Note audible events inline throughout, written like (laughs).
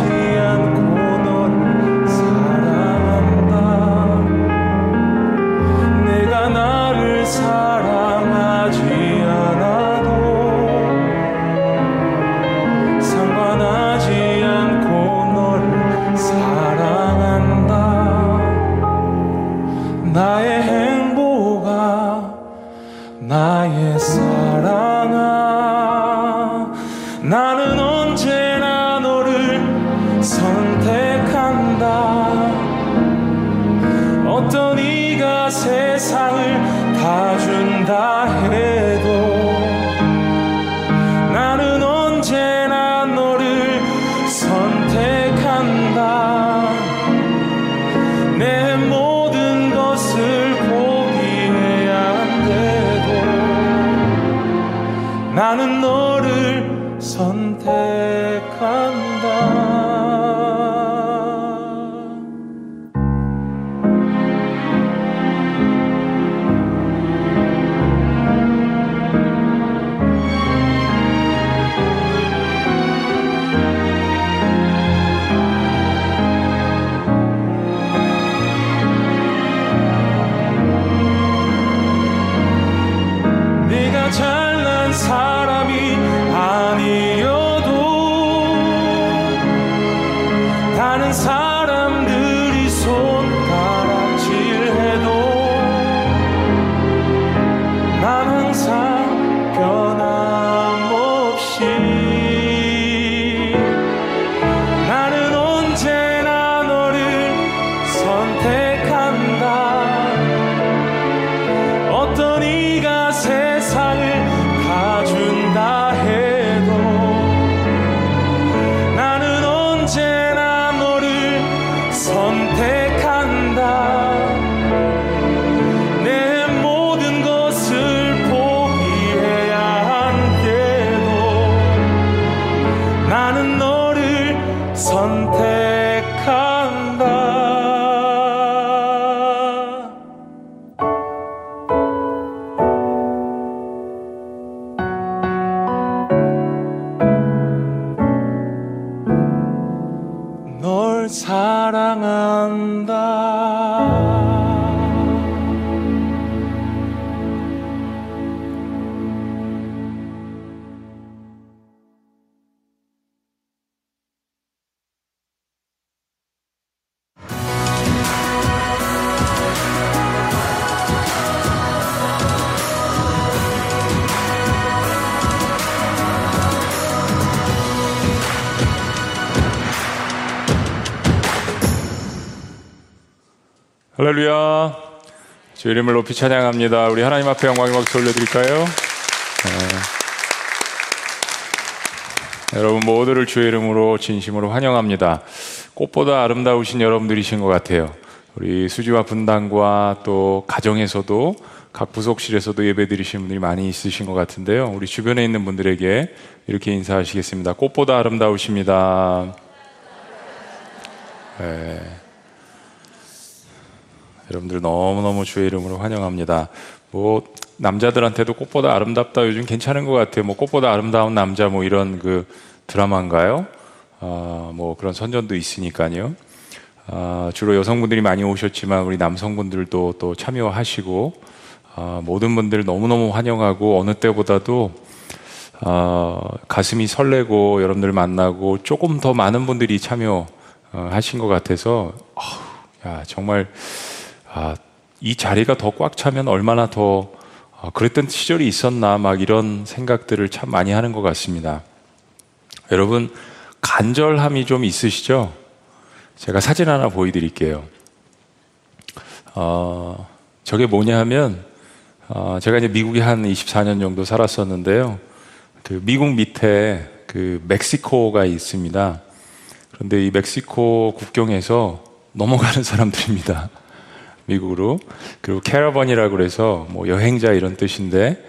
imagine 주 이름을 높이 찬양합니다. 우리 하나님 앞에 영광의 박수 올려드릴까요? 네. 여러분 모두를 주의 이름으로 진심으로 환영합니다. 꽃보다 아름다우신 여러분들이신 것 같아요. 우리 수지와 분당과 또 가정에서도 각 부속실에서도 예배 드리신 분들이 많이 있으신 것 같은데요. 우리 주변에 있는 분들에게 이렇게 인사하시겠습니다. 꽃보다 아름다우십니다. 네. 여러분들 너무너무 주의 이름으로 환영합니다. 뭐 남자들한테도 꽃보다 아름답다 요즘 괜찮은 것 같아요. 뭐 꽃보다 아름다운 남자 뭐 이런 그 드라마인가요? 아, 뭐 그런 선전도 있으니까요. 아, 주로 여성분들이 많이 오셨지만 우리 남성분들도 또 참여하시고 아, 모든 분들 너무너무 환영하고 어느 때보다도 아, 가슴이 설레고 여러분들 만나고 조금 더 많은 분들이 참여하신 것 같아서 야 정말 아, 이 자리가 더 꽉 차면 얼마나 더 어, 그랬던 시절이 있었나 막 이런 생각들을 참 많이 하는 것 같습니다. 여러분 간절함이 좀 있으시죠? 제가 사진 하나 보여드릴게요. 어, 저게 뭐냐 하면 어, 제가 이제 미국에 한 24년 정도 살았었는데요. 그 미국 밑에 그 멕시코가 있습니다. 그런데 이 멕시코 국경에서 넘어가는 사람들입니다. 미국으로. 그리고 캐러번이라고 그래서 뭐 여행자 이런 뜻인데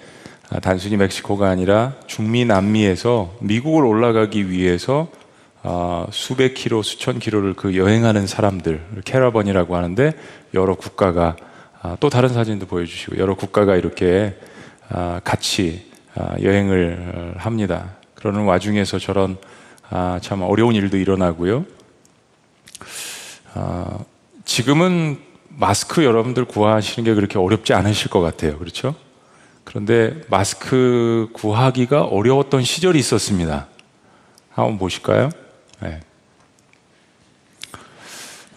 아, 단순히 멕시코가 아니라 중미 남미에서 미국을 올라가기 위해서 아, 수백 킬로, 수천 킬로를 그 여행하는 사람들 캐러번이라고 하는데 여러 국가가 아, 또 다른 사진도 보여주시고 여러 국가가 이렇게 아, 같이 아, 여행을 합니다. 그러는 와중에서 저런 아, 참 어려운 일도 일어나고요. 아, 지금은 마스크 여러분들 구하시는 게 그렇게 어렵지 않으실 것 같아요. 그렇죠? 그런데 마스크 구하기가 어려웠던 시절이 있었습니다. 한번 보실까요? 네.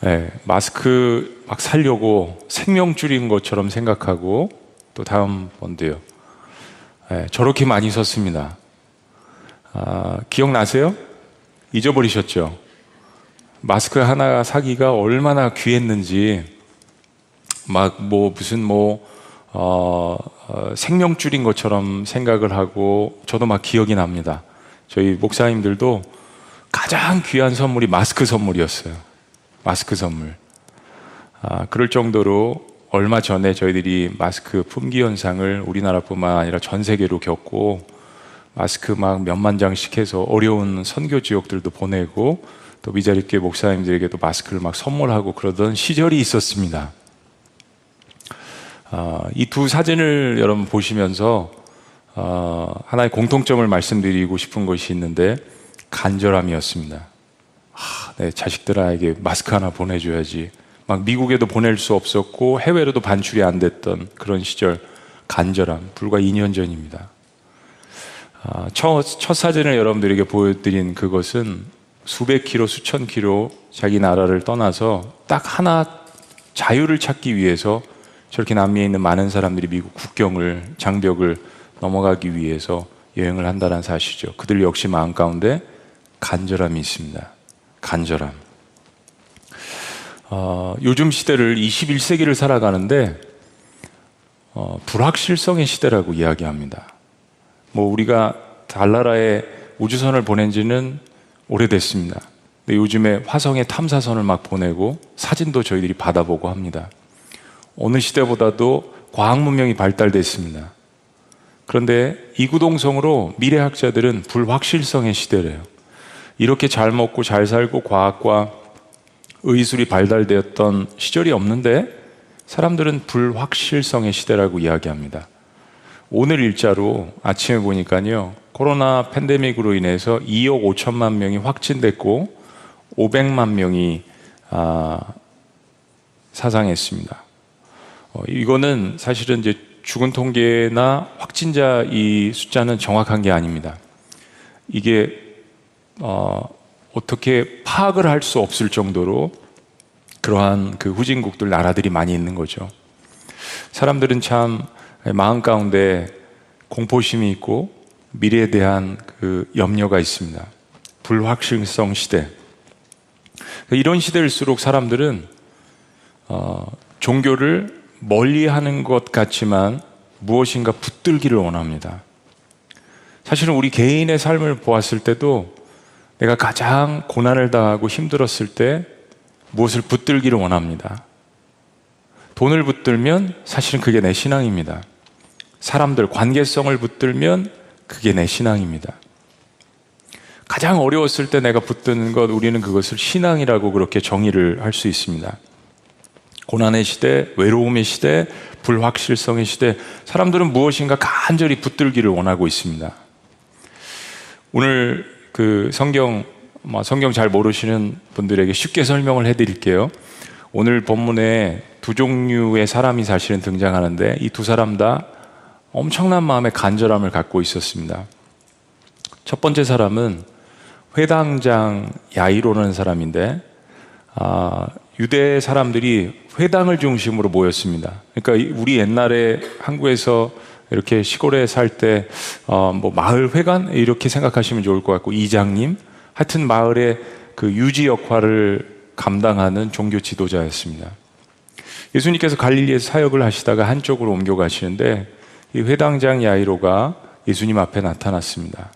네, 마스크 막 살려고 생명줄인 것처럼 생각하고 또 다음 번도요. 네, 저렇게 많이 썼습니다. 아, 기억나세요? 잊어버리셨죠? 마스크 하나 사기가 얼마나 귀했는지 막 뭐 무슨 뭐 어, 어, 생명줄인 것처럼 생각을 하고 저도 막 기억이 납니다. 저희 목사님들도 가장 귀한 선물이 마스크 선물이었어요. 마스크 선물. 아, 그럴 정도로 얼마 전에 저희들이 마스크 품귀 현상을 우리나라뿐만 아니라 전 세계로 겪고 마스크 막 몇만 장씩 해서 어려운 선교 지역들도 보내고 또 미자립교회 목사님들에게도 마스크를 막 선물하고 그러던 시절이 있었습니다. 아, 이두 사진을 여러분 보시면서 어, 하나의 공통점을 말씀드리고 싶은 것이 있는데 간절함이었습니다. 아, 내 자식들에게 마스크 하나 보내줘야지. 막 미국에도 보낼 수 없었고 해외로도 반출이 안 됐던 그런 시절 간절함 불과 2년 전입니다. 아, 첫, 첫 사진을 여러분들에게 보여드린 그것은 수백 킬로, 수천 킬로 자기 나라를 떠나서 딱 하나 자유를 찾기 위해서 저렇게 남미에 있는 많은 사람들이 미국 국경을 장벽을 넘어가기 위해서 여행을 한다는 사실이죠. 그들 역시 마음 가운데 간절함이 있습니다. 간절함. 어, 요즘 시대를 21세기를 살아가는데 어, 불확실성의 시대라고 이야기합니다. 뭐 우리가 달나라에 우주선을 보낸 지는 오래됐습니다. 근데 요즘에 화성에 탐사선을 막 보내고 사진도 저희들이 받아보고 합니다. 어느 시대보다도 과학 문명이 발달됐습니다. 그런데 이구동성으로 미래학자들은 불확실성의 시대래요. 이렇게 잘 먹고 잘 살고 과학과 의술이 발달되었던 시절이 없는데 사람들은 불확실성의 시대라고 이야기합니다. 오늘 일자로 아침에 보니까요. 코로나 팬데믹으로 인해서 2억 5천만 명이 확진됐고 500만 명이 아, 사상했습니다. 어, 이거는 사실은 이제 죽은 통계나 확진자 이 숫자는 정확한 게 아닙니다. 이게 어, 어떻게 파악을 할 수 없을 정도로 그러한 그 후진국들 나라들이 많이 있는 거죠. 사람들은 참 마음 가운데 공포심이 있고 미래에 대한 그 염려가 있습니다. 불확실성 시대. 이런 시대일수록 사람들은 어, 종교를 멀리 하는 것 같지만 무엇인가 붙들기를 원합니다. 사실은 우리 개인의 삶을 보았을 때도 내가 가장 고난을 당하고 힘들었을 때 무엇을 붙들기를 원합니다. 돈을 붙들면 사실은 그게 내 신앙입니다. 사람들, 관계성을 붙들면 그게 내 신앙입니다. 가장 어려웠을 때 내가 붙드는 것, 우리는 그것을 신앙이라고 그렇게 정의를 할 수 있습니다. 고난의 시대, 외로움의 시대, 불확실성의 시대, 사람들은 무엇인가 간절히 붙들기를 원하고 있습니다. 오늘 그 성경 뭐 성경 잘 모르시는 분들에게 쉽게 설명을 해드릴게요. 오늘 본문에 두 종류의 사람이 사실은 등장하는데 이 두 사람 다 엄청난 마음의 간절함을 갖고 있었습니다. 첫 번째 사람은 회당장 야이로라는 사람인데 아, 유대 사람들이 회당을 중심으로 모였습니다. 그러니까 우리 옛날에 한국에서 이렇게 시골에 살 때뭐 어, 마을 회관 이렇게 생각하시면 좋을 것 같고 이장님 하여튼 마을의 그 유지 역할을 감당하는 종교 지도자였습니다. 예수님께서 갈릴리에서 사역을 하시다가 한쪽으로 옮겨 가시는데 이 회당장 야이로가 예수님 앞에 나타났습니다.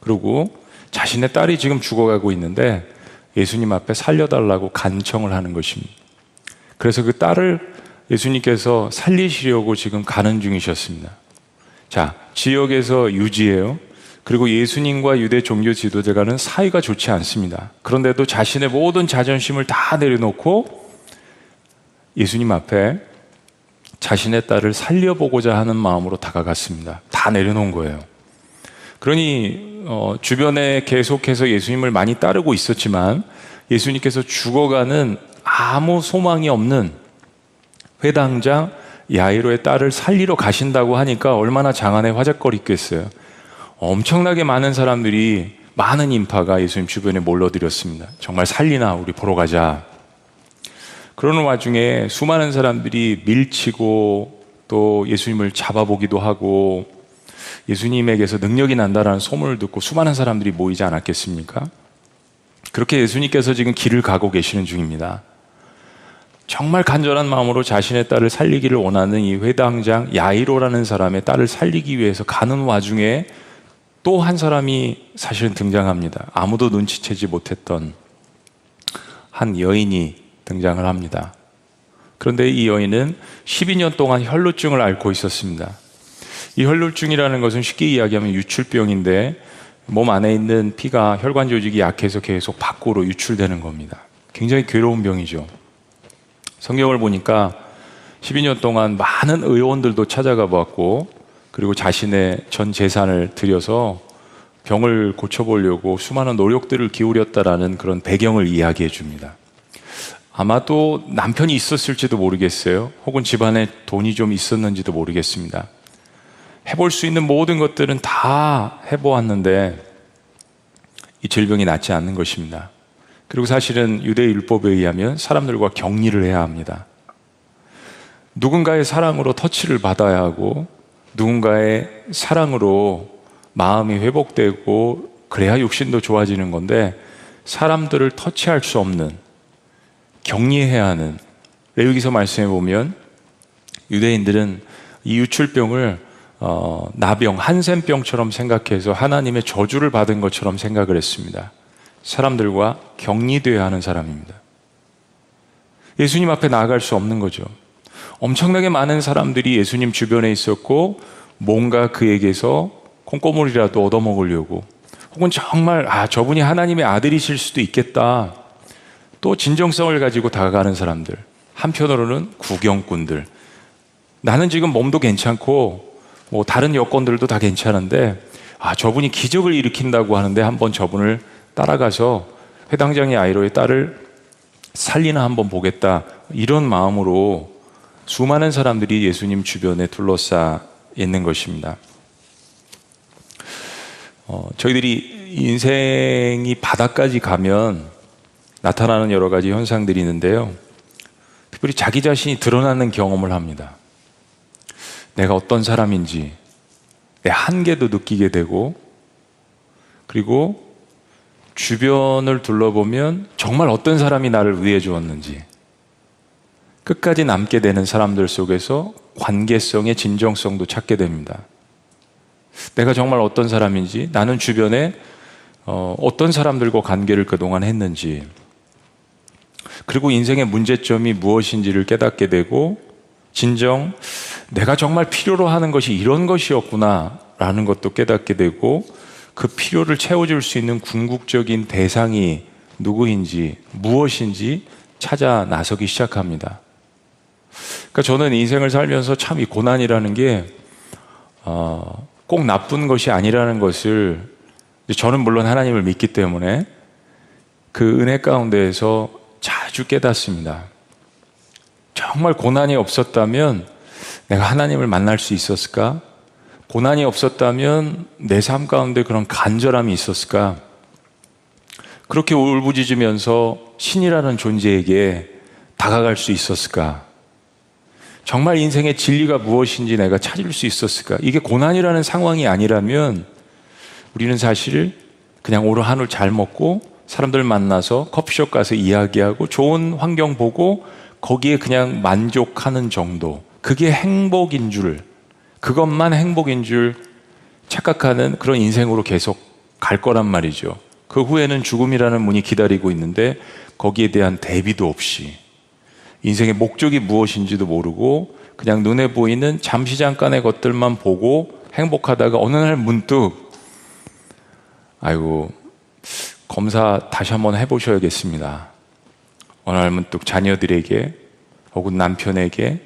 그리고 자신의 딸이 지금 죽어가고 있는데 예수님 앞에 살려달라고 간청을 하는 것입니다. 그래서 그 딸을 예수님께서 살리시려고 지금 가는 중이셨습니다. 자, 지역에서 유지해요. 그리고 예수님과 유대 종교 지도자가는 사이가 좋지 않습니다. 그런데도 자신의 모든 자존심을 다 내려놓고 예수님 앞에 자신의 딸을 살려보고자 하는 마음으로 다가갔습니다. 다 내려놓은 거예요. 그러니 어, 주변에 계속해서 예수님을 많이 따르고 있었지만 예수님께서 죽어가는 아무 소망이 없는 회당장 야이로의 딸을 살리러 가신다고 하니까 얼마나 장안에 화작거리겠어요. 엄청나게 많은 사람들이 많은 인파가 예수님 주변에 몰려들었습니다. 정말 살리나 우리 보러 가자. 그러는 와중에 수많은 사람들이 밀치고 또 예수님을 잡아보기도 하고 예수님에게서 능력이 난다라는 소문을 듣고 수많은 사람들이 모이지 않았겠습니까? 그렇게 예수님께서 지금 길을 가고 계시는 중입니다. 정말 간절한 마음으로 자신의 딸을 살리기를 원하는 이 회당장 야이로라는 사람의 딸을 살리기 위해서 가는 와중에 또 한 사람이 사실은 등장합니다. 아무도 눈치채지 못했던 한 여인이 등장을 합니다. 그런데 이 여인은 12년 동안 혈루증을 앓고 있었습니다. 이 혈루증이라는 것은 쉽게 이야기하면 유출병인데 몸 안에 있는 피가 혈관 조직이 약해서 계속 밖으로 유출되는 겁니다. 굉장히 괴로운 병이죠. 성경을 보니까 12년 동안 많은 의원들도 찾아가 보았고 그리고 자신의 전 재산을 들여서 병을 고쳐보려고 수많은 노력들을 기울였다라는 그런 배경을 이야기해 줍니다. 아마도 남편이 있었을지도 모르겠어요. 혹은 집안에 돈이 좀 있었는지도 모르겠습니다. 해볼 수 있는 모든 것들은 다 해보았는데 이 질병이 낫지 않는 것입니다. 그리고 사실은 유대 율법에 의하면 사람들과 격리를 해야 합니다. 누군가의 사랑으로 터치를 받아야 하고 누군가의 사랑으로 마음이 회복되고 그래야 육신도 좋아지는 건데 사람들을 터치할 수 없는 격리해야 하는 레위기서 말씀해 보면 유대인들은 이 유출병을 어, 나병, 한센병처럼 생각해서 하나님의 저주를 받은 것처럼 생각을 했습니다. 사람들과 격리되어야 하는 사람입니다. 예수님 앞에 나아갈 수 없는 거죠. 엄청나게 많은 사람들이 예수님 주변에 있었고 뭔가 그에게서 콩고물이라도 얻어먹으려고 혹은 정말 아 저분이 하나님의 아들이실 수도 있겠다 또 진정성을 가지고 다가가는 사람들 한편으로는 구경꾼들 나는 지금 몸도 괜찮고 뭐 다른 여건들도 다 괜찮은데 아 저분이 기적을 일으킨다고 하는데 한번 저분을 따라가서 회당장의 아이로의 딸을 살리나 한번 보겠다 이런 마음으로 수많은 사람들이 예수님 주변에 둘러싸 있는 것입니다. 어, 저희들이 인생이 바닥까지 가면 나타나는 여러 가지 현상들이 있는데요. 특별히 자기 자신이 드러나는 경험을 합니다. 내가 어떤 사람인지, 내 한계도 느끼게 되고, 그리고 주변을 둘러보면 정말 어떤 사람이 나를 위해 주었는지, 끝까지 남게 되는 사람들 속에서 관계성의 진정성도 찾게 됩니다. 내가 정말 어떤 사람인지, 나는 주변에 어, 떤 사람들과 관계를 그동안 했는지, 그리고 인생의 문제점이 무엇인지를 깨닫게 되고, 진정 내가 정말 필요로 하는 것이 이런 것이었구나, 라는 것도 깨닫게 되고, 그 필요를 채워줄 수 있는 궁극적인 대상이 누구인지, 무엇인지 찾아 나서기 시작합니다. 그러니까 저는 인생을 살면서 참 이 고난이라는 게, 어, 꼭 나쁜 것이 아니라는 것을 저는 물론 하나님을 믿기 때문에 그 은혜 가운데에서 자주 깨닫습니다. 정말 고난이 없었다면 내가 하나님을 만날 수 있었을까? 고난이 없었다면 내 삶 가운데 그런 간절함이 있었을까? 그렇게 울부짖으면서 신이라는 존재에게 다가갈 수 있었을까? 정말 인생의 진리가 무엇인지 내가 찾을 수 있었을까? 이게 고난이라는 상황이 아니라면 우리는 사실 그냥 오늘 한울 잘 먹고 사람들 만나서 커피숍 가서 이야기하고 좋은 환경 보고 거기에 그냥 만족하는 정도. 그게 행복인 줄, 그것만 행복인 줄 착각하는 그런 인생으로 계속 갈 거란 말이죠. 그 후에는 죽음이라는 문이 기다리고 있는데 거기에 대한 대비도 없이 인생의 목적이 무엇인지도 모르고 그냥 눈에 보이는 잠시 잠깐의 것들만 보고 행복하다가 어느 날 문득 아이고 검사 다시 한번 해보셔야겠습니다. 어느 날 문득 자녀들에게 혹은 남편에게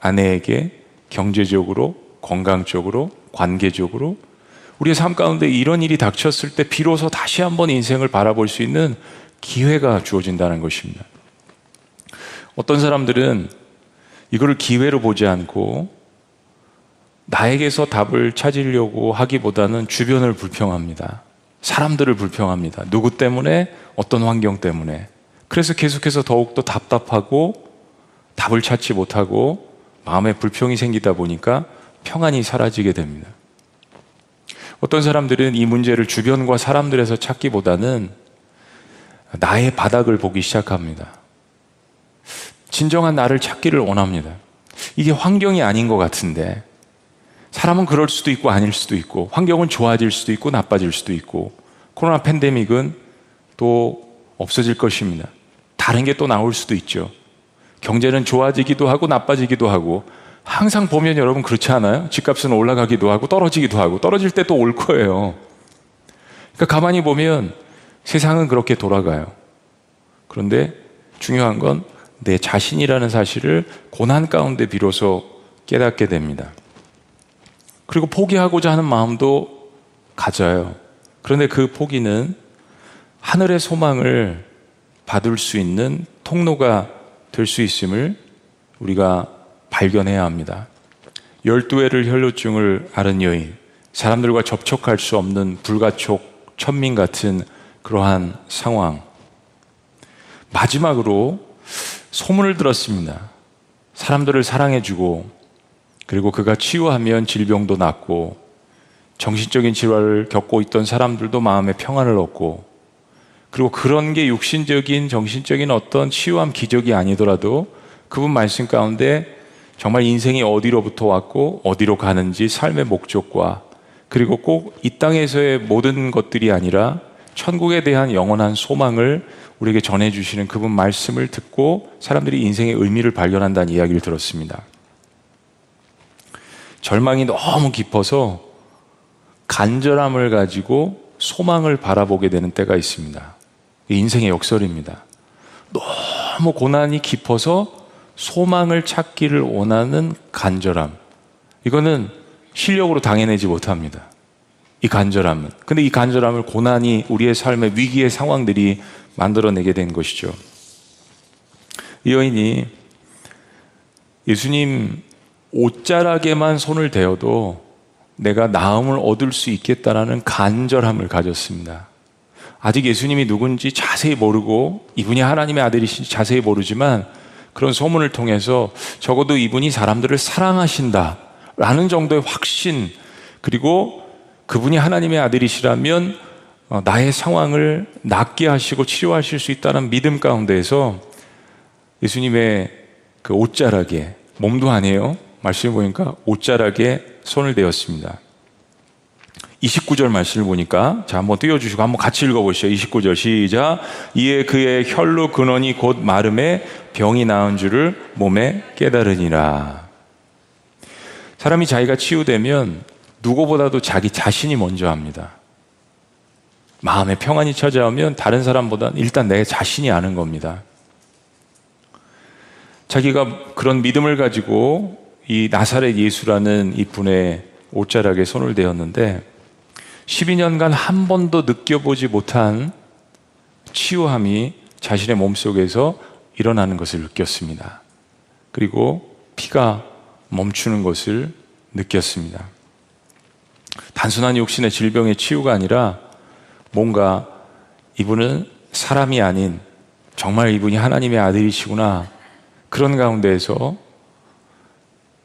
아내에게 경제적으로 건강적으로 관계적으로 우리의 삶 가운데 이런 일이 닥쳤을 때 비로소 다시 한번 인생을 바라볼 수 있는 기회가 주어진다는 것입니다. 어떤 사람들은 이거를 기회로 보지 않고 나에게서 답을 찾으려고 하기보다는 주변을 불평합니다. 사람들을 불평합니다. 누구 때문에? 어떤 환경 때문에. 그래서 계속해서 더욱더 답답하고 답을 찾지 못하고 마음에 불평이 생기다 보니까 평안이 사라지게 됩니다. 어떤 사람들은 이 문제를 주변과 사람들에서 찾기보다는 나의 바닥을 보기 시작합니다. 진정한 나를 찾기를 원합니다. 이게 환경이 아닌 것 같은데, 사람은 그럴 수도 있고 아닐 수도 있고, 환경은 좋아질 수도 있고 나빠질 수도 있고, 코로나 팬데믹은 또 없어질 것입니다. 다른 게 또 나올 수도 있죠. 경제는 좋아지기도 하고 나빠지기도 하고, 항상 보면 여러분 그렇지 않아요? 집값은 올라가기도 하고 떨어지기도 하고, 떨어질 때 또 올 거예요. 그러니까 가만히 보면 세상은 그렇게 돌아가요. 그런데 중요한 건 내 자신이라는 사실을 고난 가운데 비로소 깨닫게 됩니다. 그리고 포기하고자 하는 마음도 가져요. 그런데 그 포기는 하늘의 소망을 받을 수 있는 통로가 될 수 있음을 우리가 발견해야 합니다. 열두 해를 혈루증을 앓은 여인, 사람들과 접촉할 수 없는 불가촉 천민 같은 그러한 상황. 마지막으로 소문을 들었습니다. 사람들을 사랑해주고, 그리고 그가 치유하면 질병도 낫고, 정신적인 질환을 겪고 있던 사람들도 마음의 평안을 얻고, 그리고 그런 게 육신적인, 정신적인 어떤 치유함 기적이 아니더라도 그분 말씀 가운데 정말 인생이 어디로부터 왔고 어디로 가는지 삶의 목적과 그리고 꼭 이 땅에서의 모든 것들이 아니라 천국에 대한 영원한 소망을 우리에게 전해주시는 그분 말씀을 듣고 사람들이 인생의 의미를 발견한다는 이야기를 들었습니다. 절망이 너무 깊어서 간절함을 가지고 소망을 바라보게 되는 때가 있습니다. 인생의 역설입니다. 너무 고난이 깊어서 소망을 찾기를 원하는 간절함. 이거는 실력으로 당해내지 못합니다. 이 간절함은. 근데 이 간절함을 고난이 우리의 삶의 위기의 상황들이 만들어내게 된 것이죠. 이 여인이 예수님 옷자락에만 손을 대어도 내가 나음을 얻을 수 있겠다라는 간절함을 가졌습니다. 아직 예수님이 누군지 자세히 모르고 이분이 하나님의 아들이신지 자세히 모르지만 그런 소문을 통해서 적어도 이분이 사람들을 사랑하신다 라는 정도의 확신 그리고 그분이 하나님의 아들이시라면 어, 나의 상황을 낫게 하시고 치료하실 수 있다는 믿음 가운데에서 예수님의 그 옷자락에 몸도 아니에요. 말씀을 보니까 옷자락에 손을 대었습니다. 29절 말씀을 보니까 자 한번 띄워주시고 한번 같이 읽어보시죠. 29절 시작. 이에 그의 혈로 근원이 곧 마름에 병이 나은 줄을 몸에 깨달으니라. 사람이 자기가 치유되면 누구보다도 자기 자신이 먼저 합니다. 마음에 평안이 찾아오면 다른 사람보다 일단 내 자신이 아는 겁니다. 자기가 그런 믿음을 가지고 이 나사렛 예수라는 이분의 옷자락에 손을 대었는데 12년간 한 번도 느껴보지 못한 치유함이 자신의 몸속에서 일어나는 것을 느꼈습니다. 그리고 피가 멈추는 것을 느꼈습니다. 단순한 육신의 질병의 치유가 아니라 뭔가 이분은 사람이 아닌 정말 이분이 하나님의 아들이시구나. 그런 가운데에서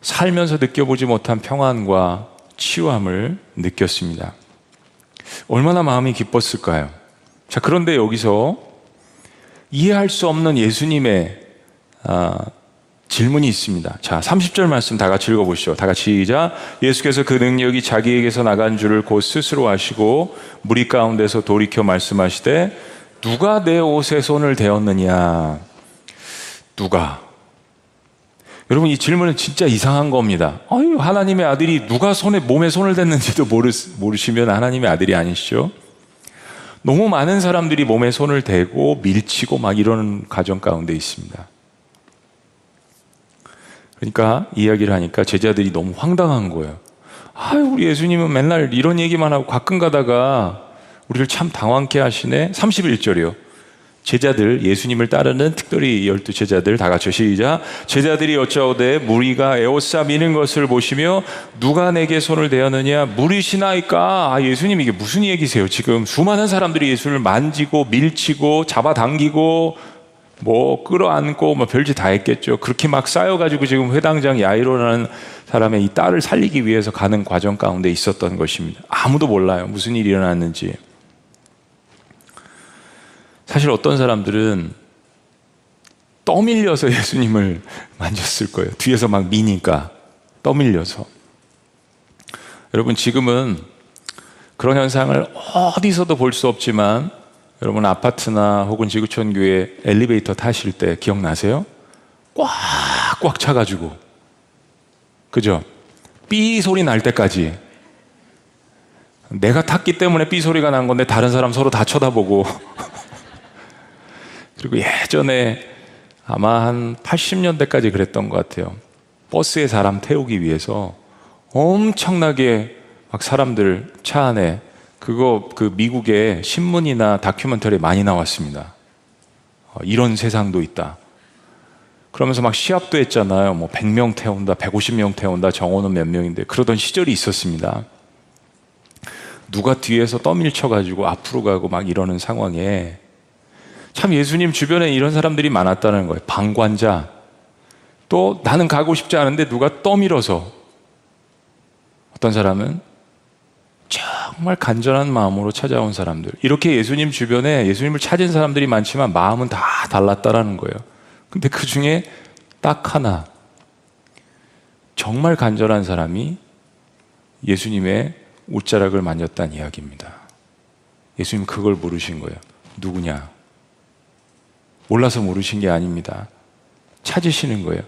살면서 느껴보지 못한 평안과 치유함을 느꼈습니다. 얼마나 마음이 기뻤을까요? 자, 그런데 여기서 이해할 수 없는 예수님의 아, 질문이 있습니다. 자, 30절 말씀 다 같이 읽어보시죠. 다 같이 시작. 예수께서 그 능력이 자기에게서 나간 줄을 곧 스스로 아시고 무리 가운데서 돌이켜 말씀하시되 누가 내 옷에 손을 대었느냐? 누가? 여러분 이 질문은 진짜 이상한 겁니다. 아유, 하나님의 아들이 누가 손에 몸에 손을 댔는지도 모르, 모르시면 하나님의 아들이 아니시죠? 너무 많은 사람들이 몸에 손을 대고 밀치고 막 이러는 가정 가운데 있습니다. 그러니까 이야기를 하니까 제자들이 너무 황당한 거예요. 아유, 우리 예수님은 맨날 이런 얘기만 하고 가끔 가다가 우리를 참 당황케 하시네. 31절이요. 제자들, 예수님을 따르는 특별히 열두 제자들 다 같이 시작. 제자들이 여짜오되 무리가 에오싸 미는 것을 보시며 누가 내게 손을 대었느냐 무리시나이까 아, 예수님 이게 무슨 얘기세요? 지금 수많은 사람들이 예수를 만지고 밀치고 잡아당기고 뭐 끌어안고 뭐 별짓 다 했겠죠. 그렇게 막 쌓여가지고 지금 회당장 야이로라는 사람의 이 딸을 살리기 위해서 가는 과정 가운데 있었던 것입니다. 아무도 몰라요. 무슨 일이 일어났는지. 사실 어떤 사람들은 떠밀려서 (laughs) 예수님을 만졌을 거예요. 뒤에서 막 미니까 떠밀려서. 여러분 지금은 그런 현상을 어디서도 볼 수 없지만 여러분 아파트나 혹은 지구촌 교회 엘리베이터 타실 때 기억나세요? 꽉꽉 차가지고 그죠? 삐 소리 날 때까지 내가 탔기 때문에 삐 소리가 난 건데 다른 사람 서로 다 쳐다보고 그리고 예전에 아마 한 80년대까지 그랬던 것 같아요. 버스에 사람 태우기 위해서 엄청나게 막 사람들 차 안에 그거 그 미국의 신문이나 다큐멘터리 많이 나왔습니다. 어, 이런 세상도 있다. 그러면서 막 시합도 했잖아요. 뭐 100명 태운다, 150명 태운다, 정원은 몇 명인데 그러던 시절이 있었습니다. 누가 뒤에서 떠밀쳐가지고 앞으로 가고 막 이러는 상황에 참 예수님 주변에 이런 사람들이 많았다는 거예요. 방관자. 또 나는 가고 싶지 않은데 누가 떠밀어서 어떤 사람은 정말 간절한 마음으로 찾아온 사람들. 이렇게 예수님 주변에 예수님을 찾은 사람들이 많지만 마음은 다 달랐다라는 거예요. 근데 그 중에 딱 하나 정말 간절한 사람이 예수님의 옷자락을 만졌다는 이야기입니다. 예수님 그걸 모르신 거예요. 누구냐? 몰라서 모르신 게 아닙니다. 찾으시는 거예요.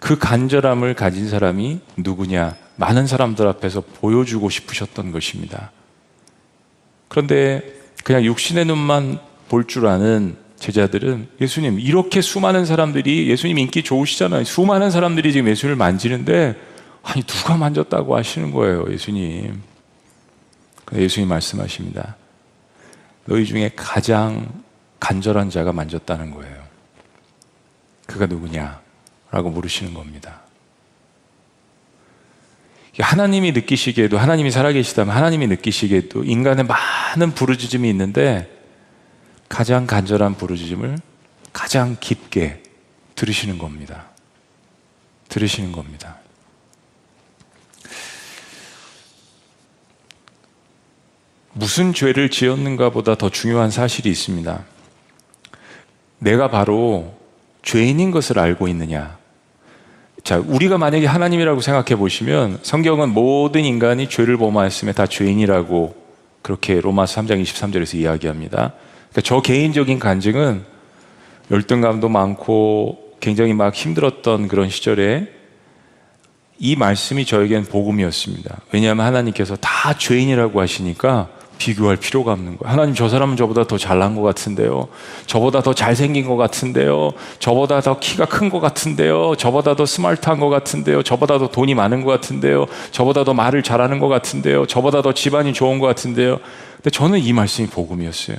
그 간절함을 가진 사람이 누구냐? 많은 사람들 앞에서 보여주고 싶으셨던 것입니다. 그런데 그냥 육신의 눈만 볼 줄 아는 제자들은 예수님, 이렇게 수많은 사람들이 예수님 인기 좋으시잖아요. 수많은 사람들이 지금 예수를 만지는데, 아니, 누가 만졌다고 하시는 거예요, 예수님. 예수님 말씀하십니다. 너희 중에 가장 간절한 자가 만졌다는 거예요. 그가 누구냐? 라고 물으시는 겁니다. 하나님이 느끼시기에도, 하나님이 살아계시다면 하나님이 느끼시기에도 인간의 많은 부르짖음이 있는데 가장 간절한 부르짖음을 가장 깊게 들으시는 겁니다. 들으시는 겁니다. 무슨 죄를 지었는가 보다 더 중요한 사실이 있습니다. 내가 바로 죄인인 것을 알고 있느냐? 자, 우리가 만약에 하나님이라고 생각해 보시면 성경은 모든 인간이 죄를 범하였으면 다 죄인이라고 그렇게 로마서 3장 23절에서 이야기합니다. 그러니까 저 개인적인 간증은 열등감도 많고 굉장히 막 힘들었던 그런 시절에 이 말씀이 저에겐 복음이었습니다. 왜냐하면 하나님께서 다 죄인이라고 하시니까 비교할 필요가 없는 거예요. 하나님 저 사람은 저보다 더 잘난 것 같은데요. 저보다 더 잘생긴 것 같은데요. 저보다 더 키가 큰 것 같은데요. 저보다 더 스마트한 것 같은데요. 저보다 더 돈이 많은 것 같은데요. 저보다 더 말을 잘하는 것 같은데요. 저보다 더 집안이 좋은 것 같은데요. 근데 저는 이 말씀이 복음이었어요.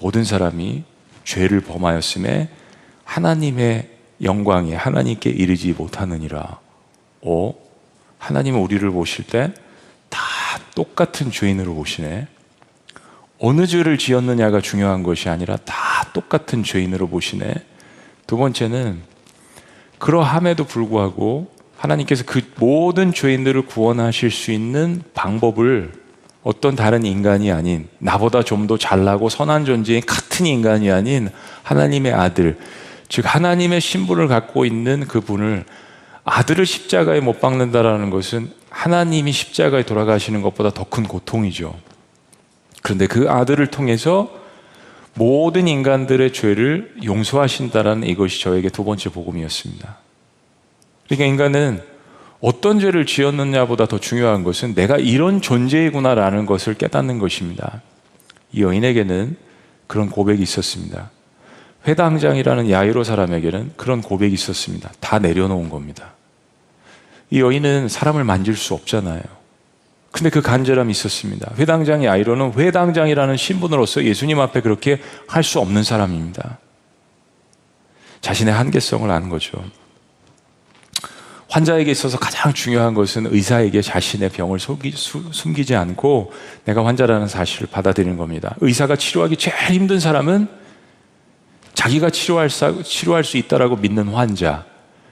모든 사람이 죄를 범하였음에 하나님의 영광에 하나님께 이르지 못하느니라. 오, 하나님은 우리를 보실 때 다 똑같은 죄인으로 보시네. 어느 죄를 지었느냐가 중요한 것이 아니라 다 똑같은 죄인으로 보시네. 두 번째는 그러함에도 불구하고 하나님께서 그 모든 죄인들을 구원하실 수 있는 방법을 어떤 다른 인간이 아닌 나보다 좀 더 잘나고 선한 존재인 같은 인간이 아닌 하나님의 아들, 즉 하나님의 신분을 갖고 있는 그분을 아들을 십자가에 못 박는다라는 것은 하나님이 십자가에 돌아가시는 것보다 더 큰 고통이죠. 그런데 그 아들을 통해서 모든 인간들의 죄를 용서하신다라는 이것이 저에게 두 번째 복음이었습니다. 그러니까 인간은 어떤 죄를 지었느냐보다 더 중요한 것은 내가 이런 존재이구나라는 것을 깨닫는 것입니다. 이 여인에게는 그런 고백이 있었습니다. 회당장이라는 야이로 사람에게는 그런 고백이 있었습니다. 다 내려놓은 겁니다. 이 여인은 사람을 만질 수 없잖아요. 근데 그 간절함이 있었습니다. 회당장이 아이로는 회당장이라는 신분으로서 예수님 앞에 그렇게 할 수 없는 사람입니다. 자신의 한계성을 아는 거죠. 환자에게 있어서 가장 중요한 것은 의사에게 자신의 병을 속이, 수, 숨기지 않고 내가 환자라는 사실을 받아들이는 겁니다. 의사가 치료하기 제일 힘든 사람은 자기가 치료할, 치료할 수 있다라고 믿는 환자,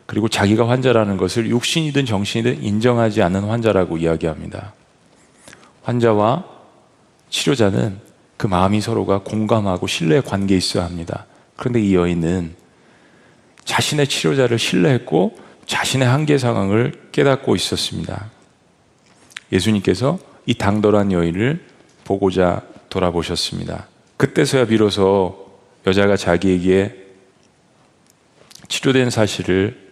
그리고 자기가 환자라는 것을 육신이든 정신이든 인정하지 않는 환자라고 이야기합니다. 환자와 치료자는 그 마음이 서로가 공감하고 신뢰 관계에 있어야 합니다. 그런데 이 여인은 자신의 치료자를 신뢰했고 자신의 한계 상황을 깨닫고 있었습니다. 예수님께서 이 당돌한 여인을 보고자 돌아보셨습니다. 그때서야 비로소 여자가 자기에게 치료된 사실을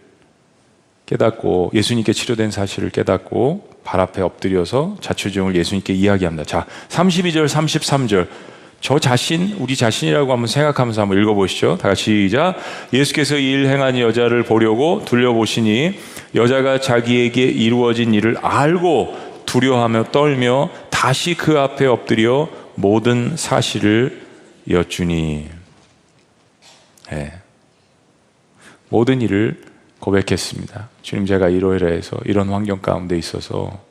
깨닫고 예수님께 치료된 사실을 깨닫고 발 앞에 엎드려서 자초지종을 예수님께 이야기합니다. 자, 32절, 33절. 저 자신, 우리 자신이라고 한번 생각하면서 한번 읽어보시죠. 다 같이 시작. 예수께서 일 행한 여자를 보려고 둘려보시니 여자가 자기에게 이루어진 일을 알고 두려워하며 떨며 다시 그 앞에 엎드려 모든 사실을 여쭈니. 네. 모든 일을 고백했습니다. 주님 제가 이러이러해서 이런 환경 가운데 있어서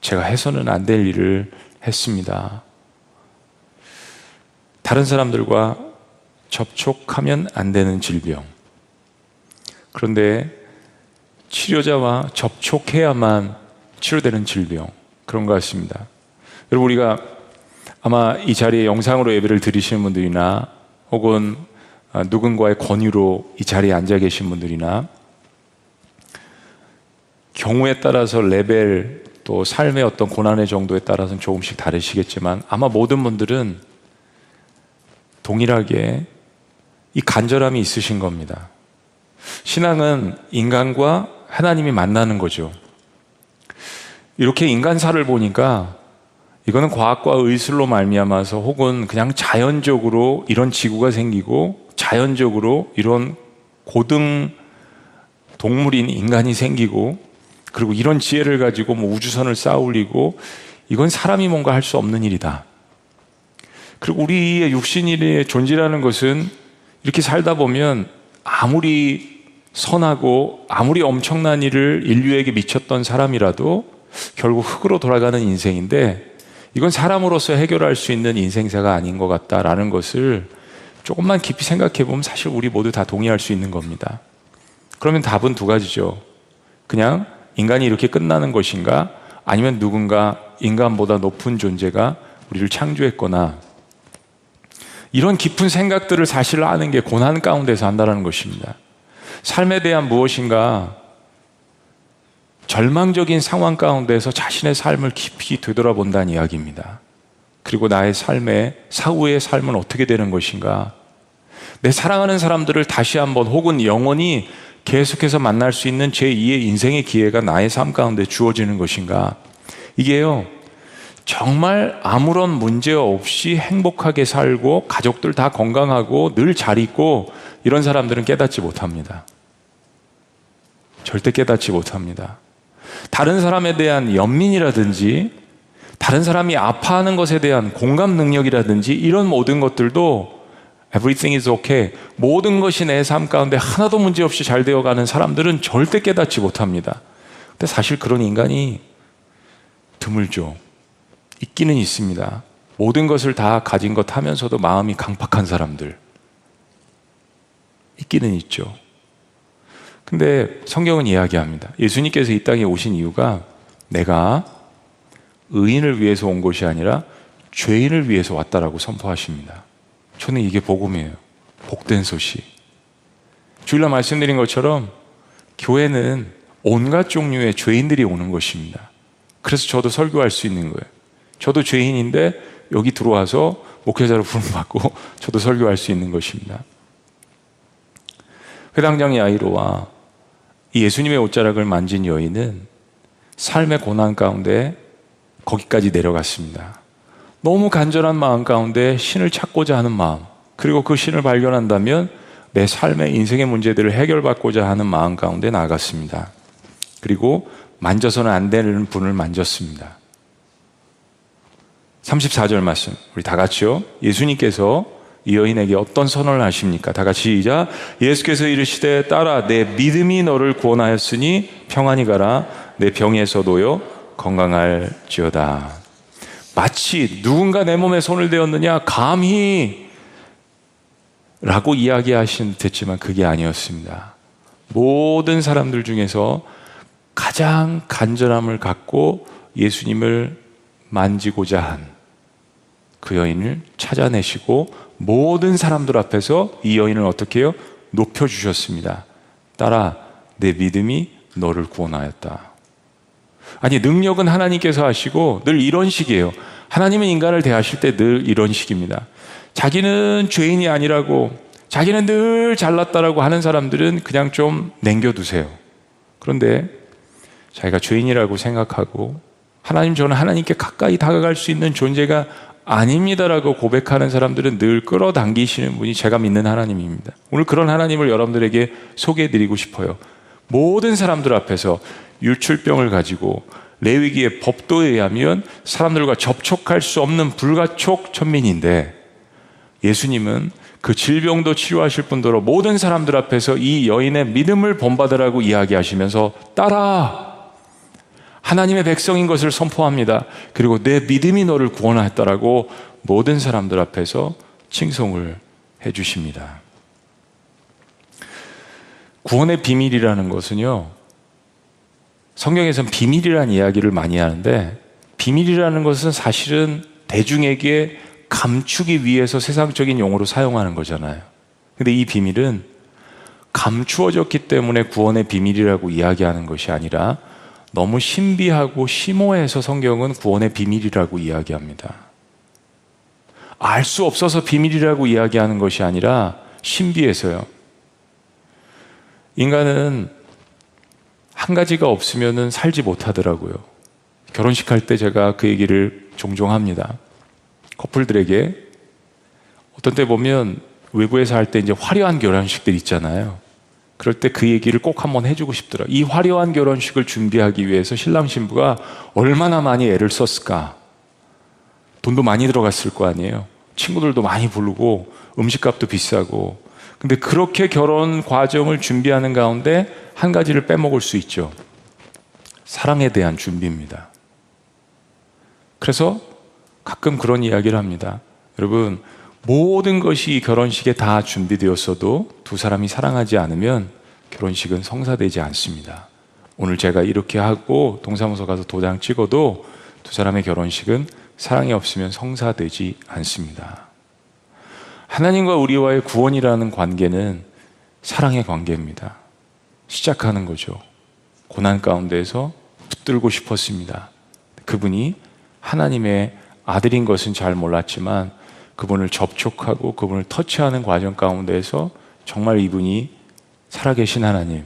제가 해서는 안 될 일을 했습니다. 다른 사람들과 접촉하면 안 되는 질병. 그런데 치료자와 접촉해야만 치료되는 질병. 그런 것 같습니다. 여러분, 우리가 아마 이 자리에 영상으로 예배를 드리시는 분들이나 혹은 누군가의 권유로 이 자리에 앉아 계신 분들이나 경우에 따라서 레벨 또 삶의 어떤 고난의 정도에 따라서는 조금씩 다르시겠지만 아마 모든 분들은 동일하게 이 간절함이 있으신 겁니다. 신앙은 인간과 하나님이 만나는 거죠. 이렇게 인간사를 보니까 이거는 과학과 의술로 말미암아서 혹은 그냥 자연적으로 이런 지구가 생기고 자연적으로 이런 고등 동물인 인간이 생기고 그리고 이런 지혜를 가지고 뭐 우주선을 쌓아 올리고 이건 사람이 뭔가 할 수 없는 일이다. 그리고 우리의 육신의 존재라는 것은 이렇게 살다 보면 아무리 선하고 아무리 엄청난 일을 인류에게 미쳤던 사람이라도 결국 흙으로 돌아가는 인생인데 이건 사람으로서 해결할 수 있는 인생사가 아닌 것 같다라는 것을 조금만 깊이 생각해 보면 사실 우리 모두 다 동의할 수 있는 겁니다. 그러면 답은 두 가지죠. 그냥 인간이 이렇게 끝나는 것인가? 아니면 누군가 인간보다 높은 존재가 우리를 창조했거나 이런 깊은 생각들을 사실 아는 게 고난 가운데서 한다는 것입니다. 삶에 대한 무엇인가 절망적인 상황 가운데서 자신의 삶을 깊이 되돌아본다는 이야기입니다. 그리고 나의 삶의 사후의 삶은 어떻게 되는 것인가? 내 사랑하는 사람들을 다시 한번 혹은 영원히 계속해서 만날 수 있는 제2의 인생의 기회가 나의 삶 가운데 주어지는 것인가? 이게요, 정말 아무런 문제 없이 행복하게 살고 가족들 다 건강하고 늘 잘 있고 이런 사람들은 깨닫지 못합니다. 절대 깨닫지 못합니다. 다른 사람에 대한 연민이라든지 다른 사람이 아파하는 것에 대한 공감 능력이라든지 이런 모든 것들도 everything is okay. 모든 것이 내 삶 가운데 하나도 문제 없이 잘 되어가는 사람들은 절대 깨닫지 못합니다. 근데 사실 그런 인간이 드물죠. 있기는 있습니다. 모든 것을 다 가진 것 하면서도 마음이 강팍한 사람들. 있기는 있죠. 근데 성경은 이야기합니다. 예수님께서 이 땅에 오신 이유가 내가 의인을 위해서 온 것이 아니라 죄인을 위해서 왔다라고 선포하십니다. 저는 이게 복음이에요. 복된 소식. 주일날 말씀드린 것처럼 교회는 온갖 종류의 죄인들이 오는 것입니다. 그래서 저도 설교할 수 있는 거예요. 저도 죄인인데 여기 들어와서 목회자로 부름받고 (laughs) 저도 설교할 수 있는 것입니다. 회당장 야이로와 이 예수님의 옷자락을 만진 여인은 삶의 고난 가운데 거기까지 내려갔습니다. 너무 간절한 마음 가운데 신을 찾고자 하는 마음, 그리고 그 신을 발견한다면 내 삶의 인생의 문제들을 해결받고자 하는 마음 가운데 나아갔습니다. 그리고 만져서는 안 되는 분을 만졌습니다. 34절 말씀. 우리 다 같이요. 예수님께서 이 여인에게 어떤 선언을 하십니까? 다 같이 시작. 예수께서 이르시되 따라 내 믿음이 너를 구원하였으니 평안히 가라. 내 병에서도요 건강할지어다. 마치 누군가 내 몸에 손을 대었느냐 감히 라고 이야기하신 듯지만 그게 아니었습니다. 모든 사람들 중에서 가장 간절함을 갖고 예수님을 만지고자 한 그 여인을 찾아내시고 모든 사람들 앞에서 이 여인을 어떻게 해요? 높여주셨습니다. 따라 내 믿음이 너를 구원하였다. 아니, 능력은 하나님께서 하시고 늘 이런 식이에요. 하나님은 인간을 대하실 때 늘 이런 식입니다. 자기는 죄인이 아니라고, 자기는 늘 잘났다라고 하는 사람들은 그냥 좀 남겨두세요. 그런데 자기가 죄인이라고 생각하고 하나님 저는 하나님께 가까이 다가갈 수 있는 존재가 아닙니다라고 고백하는 사람들은 늘 끌어당기시는 분이 제가 믿는 하나님입니다. 오늘 그런 하나님을 여러분들에게 소개해 드리고 싶어요. 모든 사람들 앞에서 유출병을 가지고 레위기의 법도에 의하면 사람들과 접촉할 수 없는 불가촉 천민인데 예수님은 그 질병도 치료하실 뿐더러 모든 사람들 앞에서 이 여인의 믿음을 본받으라고 이야기하시면서 따라 하나님의 백성인 것을 선포합니다. 그리고 내 믿음이 너를 구원하였다라고 모든 사람들 앞에서 칭송을 해 주십니다. 구원의 비밀이라는 것은요, 성경에서는 비밀이라는 이야기를 많이 하는데, 비밀이라는 것은 사실은 대중에게 감추기 위해서 세상적인 용어로 사용하는 거잖아요. 근데 이 비밀은 감추어졌기 때문에 구원의 비밀이라고 이야기하는 것이 아니라 너무 신비하고 심오해서 성경은 구원의 비밀이라고 이야기합니다. 알 수 없어서 비밀이라고 이야기하는 것이 아니라 신비해서요. 인간은 한 가지가 없으면 살지 못하더라고요. 결혼식 할 때 제가 그 얘기를 종종 합니다. 커플들에게 어떤 때 보면 외부에서 할 때 이제 화려한 결혼식들 있잖아요. 그럴 때 그 얘기를 꼭 한번 해주고 싶더라. 이 화려한 결혼식을 준비하기 위해서 신랑 신부가 얼마나 많이 애를 썼을까. 돈도 많이 들어갔을 거 아니에요. 친구들도 많이 부르고 음식값도 비싸고. 근데 그렇게 결혼 과정을 준비하는 가운데 한 가지를 빼먹을 수 있죠. 사랑에 대한 준비입니다. 그래서 가끔 그런 이야기를 합니다. 여러분, 모든 것이 결혼식에 다 준비되었어도 두 사람이 사랑하지 않으면 결혼식은 성사되지 않습니다. 오늘 제가 이렇게 하고 동사무소 가서 도장 찍어도 두 사람의 결혼식은 사랑이 없으면 성사되지 않습니다. 하나님과 우리와의 구원이라는 관계는 사랑의 관계입니다. 시작하는 거죠. 고난 가운데서 붙들고 싶었습니다. 그분이 하나님의 아들인 것은 잘 몰랐지만 그분을 접촉하고 그분을 터치하는 과정 가운데에서 정말 이분이 살아계신 하나님,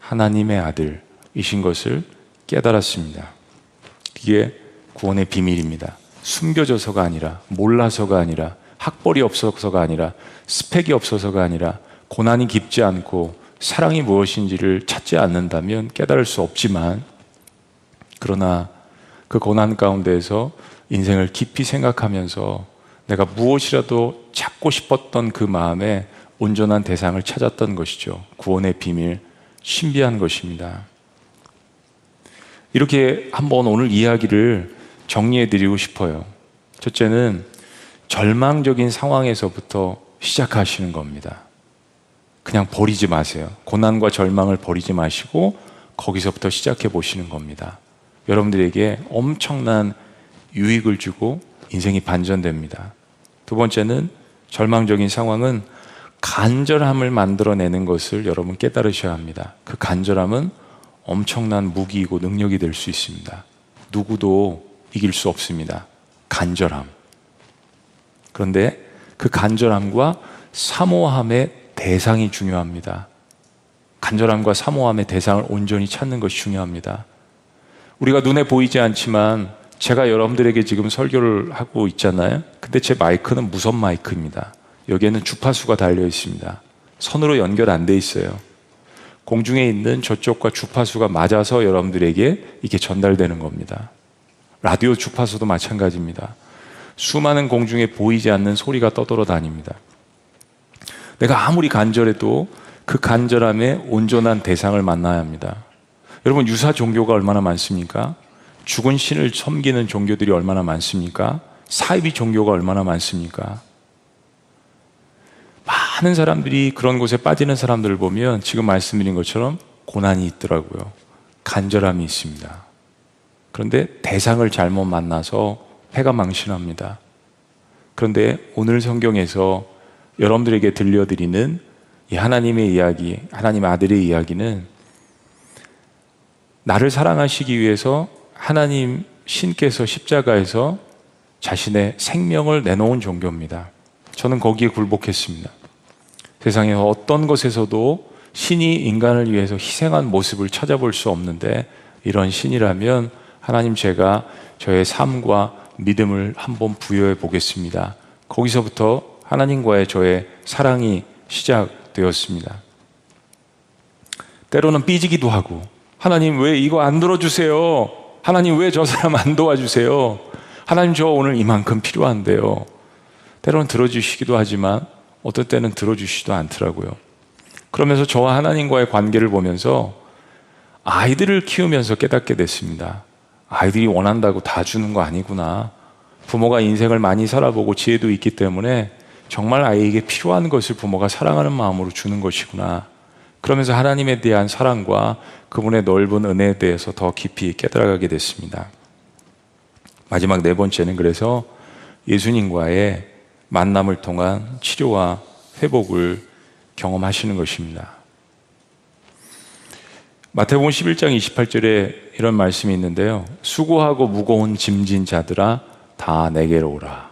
하나님의 아들이신 것을 깨달았습니다. 이게 구원의 비밀입니다. 숨겨져서가 아니라, 몰라서가 아니라, 학벌이 없어서가 아니라, 스펙이 없어서가 아니라, 고난이 깊지 않고, 사랑이 무엇인지를 찾지 않는다면 깨달을 수 없지만, 그러나 그 고난 가운데에서 인생을 깊이 생각하면서 내가 무엇이라도 찾고 싶었던 그 마음에 온전한 대상을 찾았던 것이죠. 구원의 비밀, 신비한 것입니다. 이렇게 한번 오늘 이야기를 정리해 드리고 싶어요. 첫째는 절망적인 상황에서부터 시작하시는 겁니다. 그냥 버리지 마세요. 고난과 절망을 버리지 마시고 거기서부터 시작해 보시는 겁니다. 여러분들에게 엄청난 유익을 주고 인생이 반전됩니다. 두 번째는 절망적인 상황은 간절함을 만들어내는 것을 여러분 깨달으셔야 합니다. 그 간절함은 엄청난 무기이고 능력이 될 수 있습니다. 누구도 이길 수 없습니다. 간절함. 그런데 그 간절함과 사모함의 대상이 중요합니다. 간절함과 사모함의 대상을 온전히 찾는 것이 중요합니다. 우리가 눈에 보이지 않지만 제가 여러분들에게 지금 설교를 하고 있잖아요. 근데 제 마이크는 무선 마이크입니다. 여기에는 주파수가 달려 있습니다. 선으로 연결 안 돼 있어요. 공중에 있는 저쪽과 주파수가 맞아서 여러분들에게 이게 전달되는 겁니다. 라디오 주파수도 마찬가지입니다. 수많은 공중에 보이지 않는 소리가 떠돌아 다닙니다. 내가 아무리 간절해도 그 간절함에 온전한 대상을 만나야 합니다. 여러분, 유사 종교가 얼마나 많습니까? 죽은 신을 섬기는 종교들이 얼마나 많습니까? 사이비 종교가 얼마나 많습니까? 많은 사람들이 그런 곳에 빠지는 사람들을 보면 지금 말씀드린 것처럼 고난이 있더라고요. 간절함이 있습니다. 그런데 대상을 잘못 만나서 패가 망신합니다. 그런데 오늘 성경에서 여러분들에게 들려드리는 이 하나님의 이야기, 하나님의 아들의 이야기는 나를 사랑하시기 위해서 하나님 신께서 십자가에서 자신의 생명을 내놓은 종교입니다. 저는 거기에 굴복했습니다. 세상에 어떤 것에서도 신이 인간을 위해서 희생한 모습을 찾아볼 수 없는데 이런 신이라면 하나님 제가 저의 삶과 믿음을 한번 부여해 보겠습니다. 거기서부터 하나님과의 저의 사랑이 시작되었습니다. 때로는 삐지기도 하고 하나님 왜 이거 안 들어주세요? 하나님 왜 저 사람 안 도와주세요? 하나님 저 오늘 이만큼 필요한데요. 때로는 들어주시기도 하지만 어떨 때는 들어주시지도 않더라고요. 그러면서 저와 하나님과의 관계를 보면서 아이들을 키우면서 깨닫게 됐습니다. 아이들이 원한다고 다 주는 거 아니구나. 부모가 인생을 많이 살아보고 지혜도 있기 때문에 정말 아이에게 필요한 것을 부모가 사랑하는 마음으로 주는 것이구나. 그러면서 하나님에 대한 사랑과 그분의 넓은 은혜에 대해서 더 깊이 깨달아가게 됐습니다. 마지막 네 번째는 그래서 예수님과의 만남을 통한 치료와 회복을 경험하시는 것입니다. 마태복음 11장 28절에 이런 말씀이 있는데요. 수고하고 무거운 짐진 자들아 다 내게로 오라.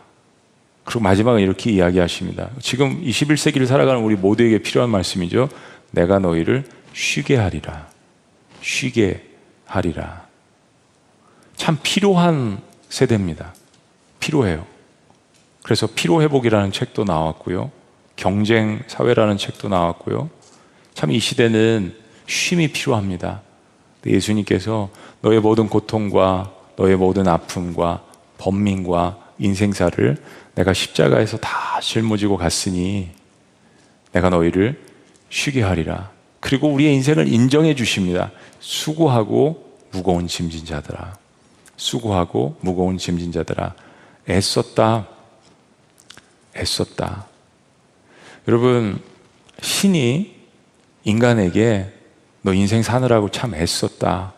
그리고 마지막은 이렇게 이야기하십니다. 지금 21세기를 살아가는 우리 모두에게 필요한 말씀이죠. 내가 너희를 쉬게 하리라. 쉬게 하리라. 참 필요한 세대입니다. 필요해요. 그래서 피로회복이라는 책도 나왔고요. 경쟁 사회라는 책도 나왔고요. 참 이 시대는 쉼이 필요합니다. 예수님께서 너의 모든 고통과 너의 모든 아픔과 번민과 인생사를 내가 십자가에서 다 짊어지고 갔으니 내가 너희를 쉬게 하리라. 그리고 우리의 인생을 인정해 주십니다. 수고하고 무거운 짐진 자들아. 수고하고 무거운 짐진 자들아. 애썼다. 애썼다. 여러분, 신이 인간에게 너 인생 사느라고 참 애썼다.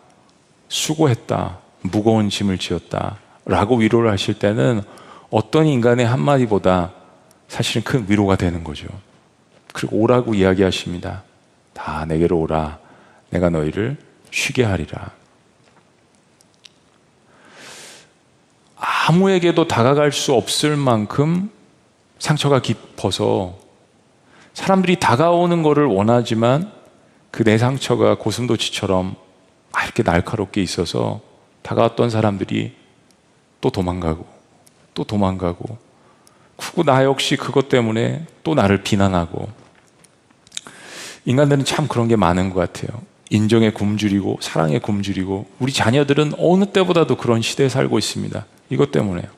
수고했다. 무거운 짐을 지었다. 라고 위로를 하실 때는 어떤 인간의 한마디보다 사실은 큰 위로가 되는 거죠. 그리고 오라고 이야기하십니다. 다 내게로 오라. 내가 너희를 쉬게 하리라. 아무에게도 다가갈 수 없을 만큼 상처가 깊어서 사람들이 다가오는 것을 원하지만 그 내 상처가 고슴도치처럼 아, 이렇게 날카롭게 있어서 다가왔던 사람들이 또 도망가고 또 도망가고 그리고 나 역시 그것 때문에 또 나를 비난하고 인간들은 참 그런 게 많은 것 같아요. 인정에 굶주리고 사랑에 굶주리고 우리 자녀들은 어느 때보다도 그런 시대에 살고 있습니다. 이것 때문에요.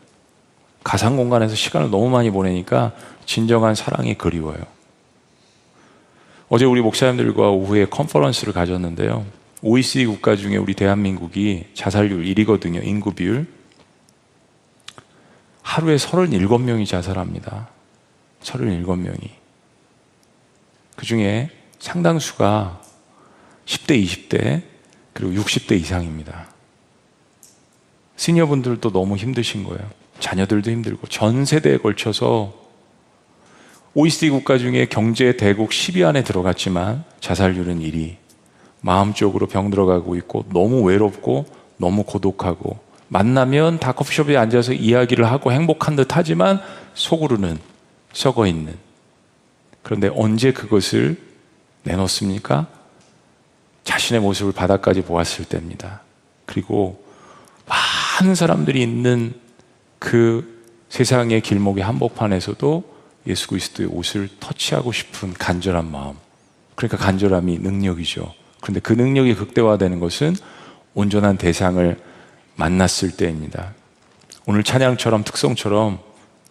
가상 공간에서 시간을 너무 많이 보내니까 진정한 사랑이 그리워요. 어제 우리 목사님들과 오후에 컨퍼런스를 가졌는데요. OECD 국가 중에 우리 대한민국이 자살률 1위거든요. 인구 비율. 하루에 37명이 자살합니다. 37명이. 그 중에 상당수가 10대, 20대, 그리고 60대 이상입니다. 시니어분들도 너무 힘드신 거예요. 자녀들도 힘들고 전 세대에 걸쳐서 OECD 국가 중에 경제 대국 10위 안에 들어갔지만 자살률은 1위. 마음적으로 병 들어 가고 있고 너무 외롭고 너무 고독하고 만나면 다 커피숍에 앉아서 이야기를 하고 행복한 듯 하지만 속으로는 썩어 있는. 그런데 언제 그것을 내놓습니까? 자신의 모습을 바닥까지 보았을 때입니다. 그리고 많은 사람들이 있는 그 세상의 길목의 한복판에서도 예수 그리스도의 옷을 터치하고 싶은 간절한 마음. 그러니까 간절함이 능력이죠. 그런데 그 능력이 극대화되는 것은 온전한 대상을 만났을 때입니다. 오늘 찬양처럼 특성처럼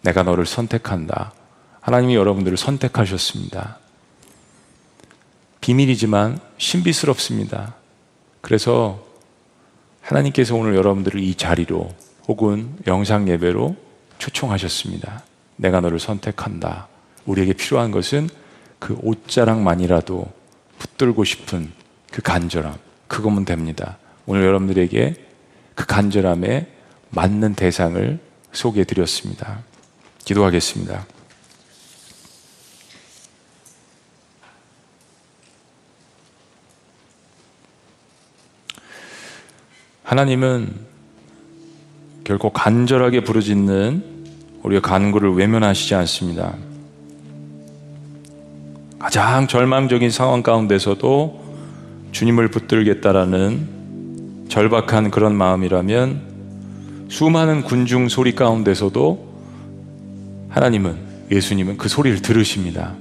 내가 너를 선택한다. 하나님이 여러분들을 선택하셨습니다. 비밀이지만 신비스럽습니다. 그래서 하나님께서 오늘 여러분들을 이 자리로 혹은 영상 예배로 초청하셨습니다. 내가 너를 선택한다. 우리에게 필요한 것은 그 옷자락만이라도 붙들고 싶은 그 간절함. 그거면 됩니다. 오늘 여러분들에게 그 간절함에 맞는 대상을 소개해 드렸습니다. 기도하겠습니다. 하나님은 결코 간절하게 부르짖는 우리의 간구를 외면하시지 않습니다. 가장 절망적인 상황 가운데서도 주님을 붙들겠다라는 절박한 그런 마음이라면 수많은 군중 소리 가운데서도 하나님은 예수님은 그 소리를 들으십니다.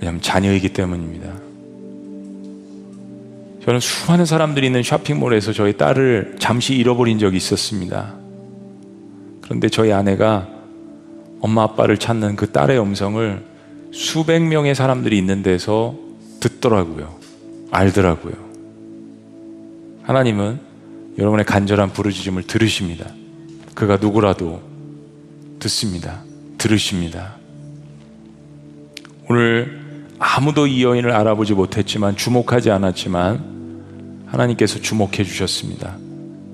왜냐하면 자녀이기 때문입니다. 저는 수많은 사람들이 있는 쇼핑몰에서 저희 딸을 잠시 잃어버린 적이 있었습니다. 그런데 저희 아내가 엄마 아빠를 찾는 그 딸의 음성을 수백 명의 사람들이 있는 데서 듣더라고요. 알더라고요. 하나님은 여러분의 간절한 부르짖음을 들으십니다. 그가 누구라도 듣습니다. 들으십니다. 오늘 아무도 이 여인을 알아보지 못했지만 주목하지 않았지만 하나님께서 주목해 주셨습니다.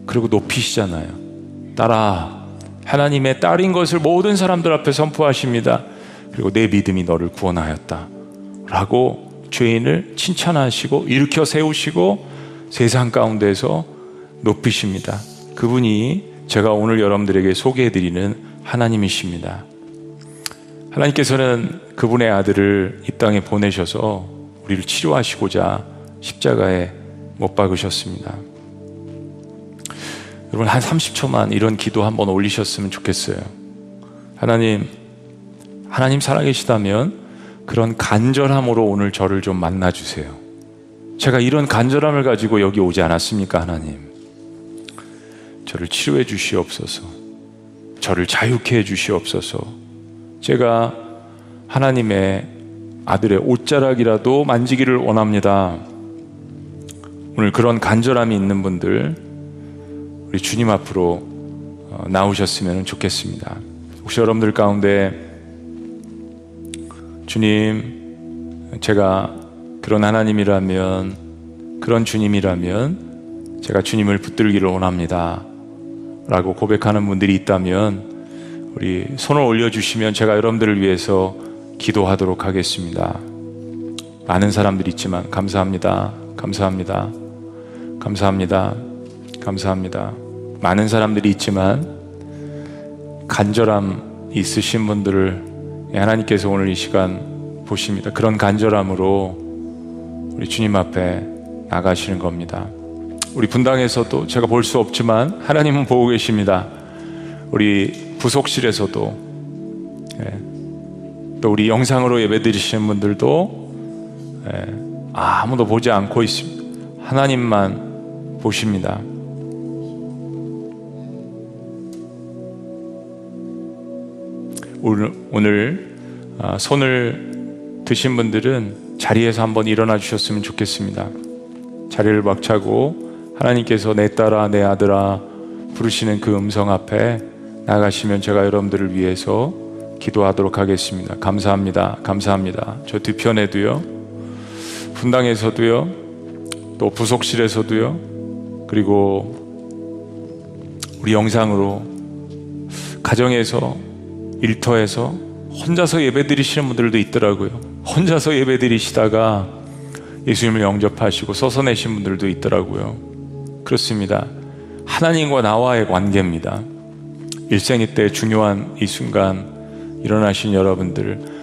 그리고 높이시잖아요. 딸아, 하나님의 딸인 것을 모든 사람들 앞에 선포하십니다. 그리고 내 믿음이 너를 구원하였다. 라고 죄인을 칭찬하시고 일으켜 세우시고 세상 가운데서 높이십니다. 그분이 제가 오늘 여러분들에게 소개해 드리는 하나님이십니다. 하나님께서는 그분의 아들을 이 땅에 보내셔서 우리를 치료하시고자 십자가에 못 박으셨습니다. 여러분 한 30초만 이런 기도 한번 올리셨으면 좋겠어요. 하나님, 하나님 살아계시다면 그런 간절함으로 오늘 저를 좀 만나 주세요. 제가 이런 간절함을 가지고 여기 오지 않았습니까, 하나님? 저를 치료해 주시옵소서. 저를 자유케 해 주시옵소서. 제가 하나님의 아들의 옷자락이라도 만지기를 원합니다. 오늘 그런 간절함이 있는 분들 우리 주님 앞으로 어, 나오셨으면 좋겠습니다. 혹시 여러분들 가운데 주님 제가 그런 하나님이라면 그런 주님이라면 제가 주님을 붙들기를 원합니다. 라고 고백하는 분들이 있다면 우리 손을 올려주시면 제가 여러분들을 위해서 기도하도록 하겠습니다. 많은 사람들이 있지만 감사합니다. 감사합니다. 감사합니다. 감사합니다. 많은 사람들이 있지만 간절함 있으신 분들을 하나님께서 오늘 이 시간 보십니다. 그런 간절함으로 우리 주님 앞에 나가시는 겁니다. 우리 분당에서도 제가 볼 수 없지만 하나님은 보고 계십니다. 우리 부속실에서도 예, 또 우리 영상으로 예배드리시는 분들도 예, 아무도 보지 않고 있습니다. 하나님만 보십니다. 오늘, 아, 손을 드신 분들은 자리에서 한번 일어나 주셨으면 좋겠습니다. 자리를 박차고 하나님께서 내 딸아 내 아들아 부르시는 그 음성 앞에 나가시면 제가 여러분들을 위해서 기도하도록 하겠습니다. 감사합니다. 감사합니다. 저 뒤편에도요. 분당에서도요. 또 부속실에서도요. 그리고 우리 영상으로 가정에서 일터에서 혼자서 예배드리시는 분들도 있더라고요. 혼자서 예배드리시다가 예수님을 영접하시고 서서내신 분들도 있더라고요. 그렇습니다. 하나님과 나와의 관계입니다. 일생일 때 중요한 이 순간 일어나신 여러분들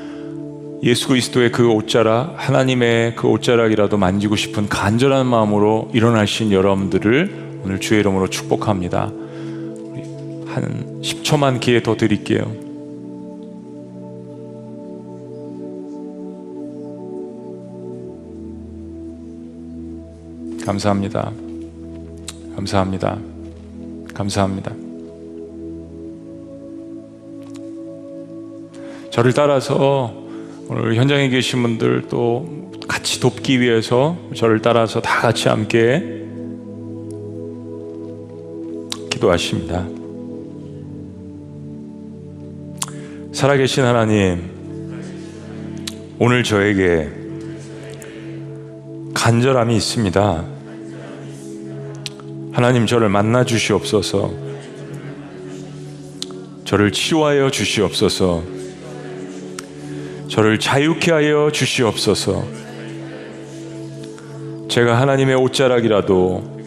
예수 그리스도의 그 옷자락 하나님의 그 옷자락이라도 만지고 싶은 간절한 마음으로 일어나신 여러분들을 오늘 주의 이름으로 축복합니다. 한 10초만 기회 더 드릴게요. 감사합니다. 감사합니다. 감사합니다. 저를 따라서 오늘 현장에 계신 분들 또 같이 돕기 위해서 저를 따라서 다 같이 함께 기도하십니다. 살아계신 하나님, 오늘 저에게 간절함이 있습니다. 하나님 저를 만나 주시옵소서. 저를 치유하여 주시옵소서. 저를 자유케 하여 주시옵소서. 제가 하나님의 옷자락이라도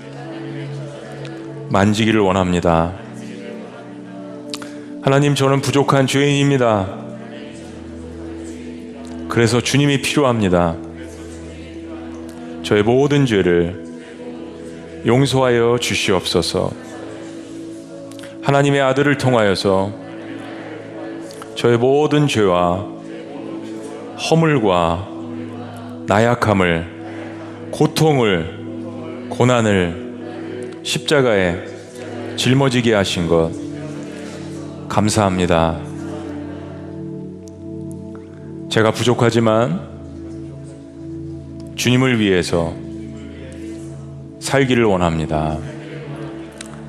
만지기를 원합니다. 하나님 저는 부족한 죄인입니다. 그래서 주님이 필요합니다. 저의 모든 죄를 용서하여 주시옵소서. 하나님의 아들을 통하여서 저의 모든 죄와 허물과 나약함을 고통을 고난을 십자가에 짊어지게 하신 것 감사합니다. 제가 부족하지만 주님을 위해서 살기를 원합니다.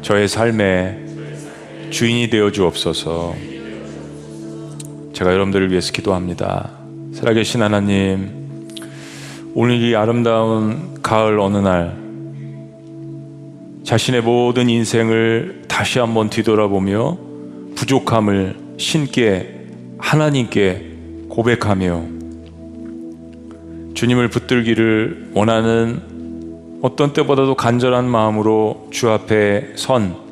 저의 삶의 주인이 되어 주옵소서. 제가 여러분들을 위해서 기도합니다. 살아계신 하나님, 오늘 이 아름다운 가을 어느 날, 자신의 모든 인생을 다시 한번 뒤돌아보며 부족함을 신께 하나님께 고백하며 주님을 붙들기를 원하는 어떤 때보다도 간절한 마음으로 주 앞에 선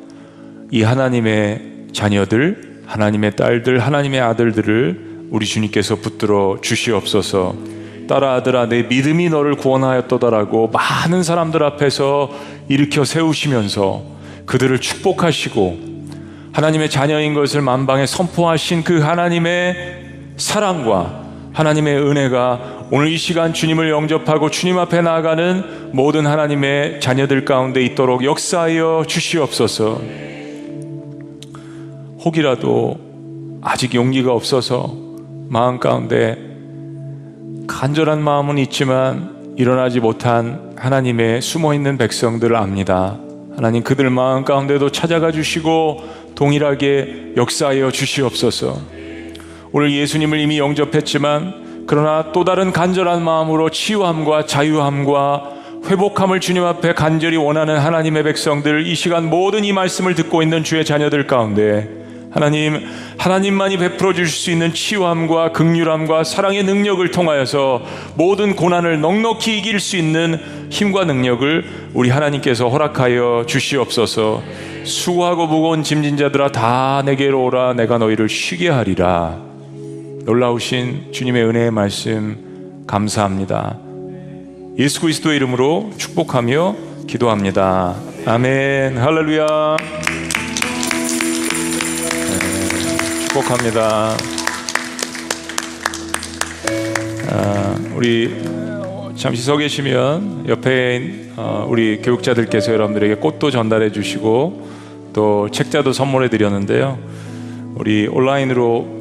이 하나님의 자녀들, 하나님의 딸들, 하나님의 아들들을 우리 주님께서 붙들어 주시옵소서. 딸아 아들아 내 믿음이 너를 구원하였도다라고 많은 사람들 앞에서 일으켜 세우시면서 그들을 축복하시고 하나님의 자녀인 것을 만방에 선포하신 그 하나님의 사랑과 하나님의 은혜가 오늘 이 시간 주님을 영접하고 주님 앞에 나아가는 모든 하나님의 자녀들 가운데 있도록 역사하여 주시옵소서. 혹이라도 아직 용기가 없어서 마음 가운데 간절한 마음은 있지만 일어나지 못한 하나님의 숨어 있는 백성들을 압니다. 하나님 그들 마음 가운데도 찾아가 주시고 동일하게 역사하여 주시옵소서. 오늘 예수님을 이미 영접했지만 그러나 또 다른 간절한 마음으로 치유함과 자유함과 회복함을 주님 앞에 간절히 원하는 하나님의 백성들 이 시간 모든 이 말씀을 듣고 있는 주의 자녀들 가운데 하나님 하나님만이 베풀어 주실 수 있는 치유함과 극률함과 사랑의 능력을 통하여서 모든 고난을 넉넉히 이길 수 있는 힘과 능력을 우리 하나님께서 허락하여 주시옵소서. 수고하고 무거운 짐진 자들아 다 내게로 오라 내가 너희를 쉬게 하리라. 놀라우신 주님의 은혜의 말씀 감사합니다. 예수 그리스도의 이름으로 축복하며 기도합니다. 아멘. 할렐루야. 축복합니다. 아, 우리 잠시 서 계시면 옆에 어, 우리 교육자들께서 여러분들에게 꽃도 전달해 주시고 또 책자도 선물해 드렸는데요. 우리 온라인으로 어,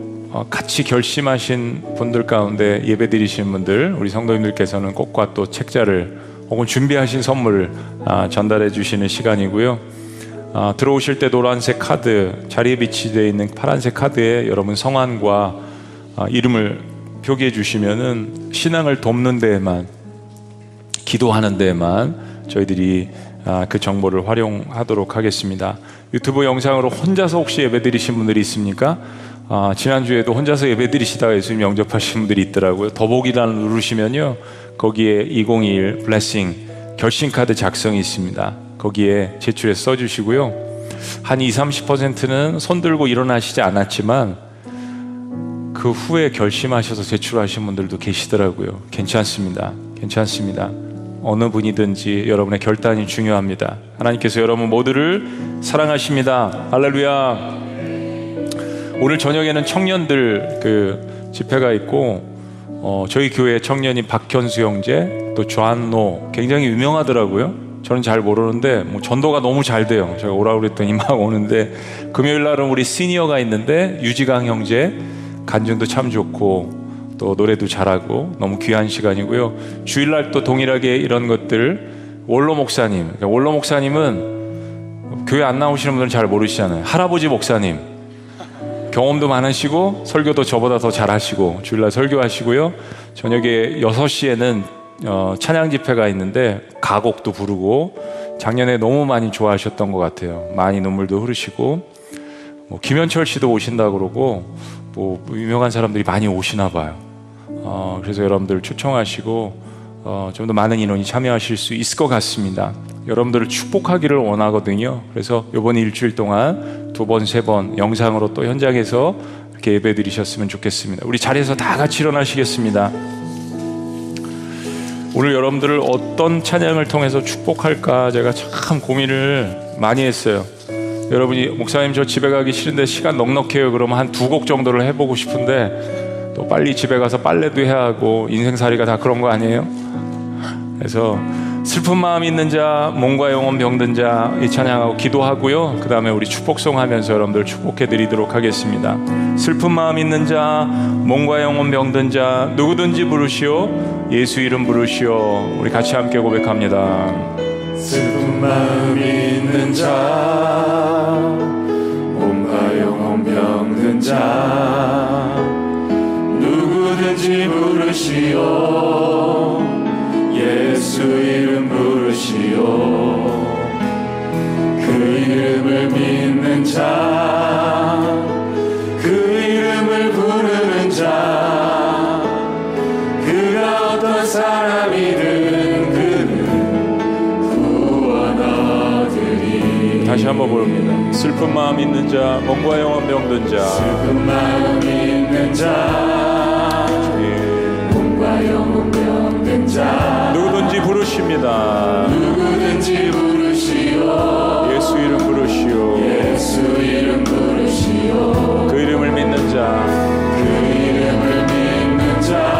같이 결심하신 분들 가운데 예배 드리신 분들, 우리 성도님들께서는 꽃과 또 책자를 혹은 준비하신 선물을 아, 전달해 주시는 시간이고요. 아, 들어오실 때 노란색 카드, 자리에 비치되어 있는 파란색 카드에 여러분 성함과 아, 이름을 표기해 주시면은 신앙을 돕는 데에만 기도하는 데에만 저희들이 아, 그 정보를 활용하도록 하겠습니다. 유튜브 영상으로 혼자서 혹시 예배 드리신 분들이 있습니까? 아, 지난주에도 혼자서 예배 드리시다가 예수님 영접하신 분들이 있더라고요. 더보기란을 누르시면요. 거기에 2021 블레싱 결심 카드 작성이 있습니다. 거기에 제출해서 써주시고요. 한 20, 30%는 손 들고 일어나시지 않았지만 그 후에 결심하셔서 제출하신 분들도 계시더라고요. 괜찮습니다. 괜찮습니다. 어느 분이든지 여러분의 결단이 중요합니다. 하나님께서 여러분 모두를 사랑하십니다. 할렐루야. 오늘 저녁에는 청년들 그 집회가 있고 어, 저희 교회 청년인 박현수 형제 또 조한노 굉장히 유명하더라고요. 저는 잘 모르는데 뭐 전도가 너무 잘 돼요. 제가 오라고 그랬더니 막 (laughs) 오는데 금요일 날은 우리 시니어가 있는데 유지강 형제 간증도 참 좋고 또 노래도 잘하고 너무 귀한 시간이고요. 주일날 또 동일하게 이런 것들 원로 목사님, 그러니까 원로 목사님은 교회 안 나오시는 분들은 잘 모르시잖아요. 할아버지 목사님. 경험도 많으시고 설교도 저보다 더 잘하시고 주일날 설교하시고요. 저녁에 6시에는 어, 찬양 집회가 있는데 가곡도 부르고 작년에 너무 많이 좋아하셨던 것 같아요. 많이 눈물도 흐르시고 뭐 김현철 씨도 오신다 그러고 뭐 유명한 사람들이 많이 오시나 봐요. 어, 그래서 여러분들 초청하시고 어, 좀 더 많은 인원이 참여하실 수 있을 것 같습니다. 여러분들을 축복하기를 원하거든요. 그래서 이번 일주일 동안 두 번, 세 번 영상으로 또 현장에서 이렇게 예배 드리셨으면 좋겠습니다. 우리 자리에서 다 같이 일어나시겠습니다. 오늘 여러분들을 어떤 찬양을 통해서 축복할까 제가 참 고민을 많이 했어요. 여러분이 목사님 저 집에 가기 싫은데 시간 넉넉해요. 그러면 한 두 곡 정도를 해보고 싶은데 또 빨리 집에 가서 빨래도 해야 하고 인생살이가 다 그런 거 아니에요? 그래서 슬픈 마음 있는 자, 몸과 영혼 병든 자, 이 찬양하고 기도하고요. 그 다음에 우리 축복송 하면서 여러분들 축복해 드리도록 하겠습니다. 슬픈 마음 있는 자, 몸과 영혼 병든 자, 누구든지 부르시오. 예수 이름 부르시오. 우리 같이 함께 고백합니다. 슬픈 마음 있는 자 몸과 영혼 병든 자 누구든지 부르시오 예수 이름 부르시오 그 이름을 믿는 자 그 이름을 부르는 자 그가 어떤 사람이든 그는 구원하리리 다시 한번 부릅니다. 슬픈 마음 있는 자, 몸과 영혼 병든 자. 슬픈 마음 있는 자 예. 몸과 영혼 자 누구든지 부르십니다. 누구든지 부르시오 예수 이름 부르시오. 예수 이름 부르시오 그 이름을 믿는 자, 그 이름을 믿는 그자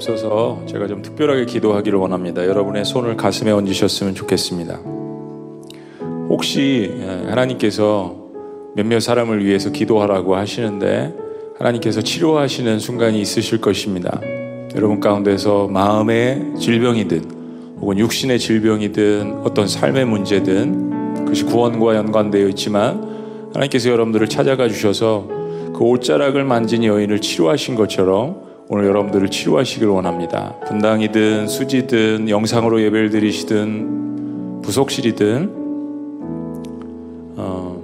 없어서 제가 좀 특별하게 기도하기를 원합니다. 여러분의 손을 가슴에 얹으셨으면 좋겠습니다. 혹시 예, 하나님께서 몇몇 사람을 위해서 기도하라고 하시는데 하나님께서 치료하시는 순간이 있으실 것입니다. 여러분 가운데서 마음의 질병이든 혹은 육신의 질병이든 어떤 삶의 문제든 그것이 구원과 연관되어 있지만 하나님께서 여러분들을 찾아가 주셔서 그 옷자락을 만진 여인을 치료하신 것처럼 오늘 여러분들을 치료하시길 원합니다. 분당이든 수지든 영상으로 예배를 드리시든 부속실이든 어,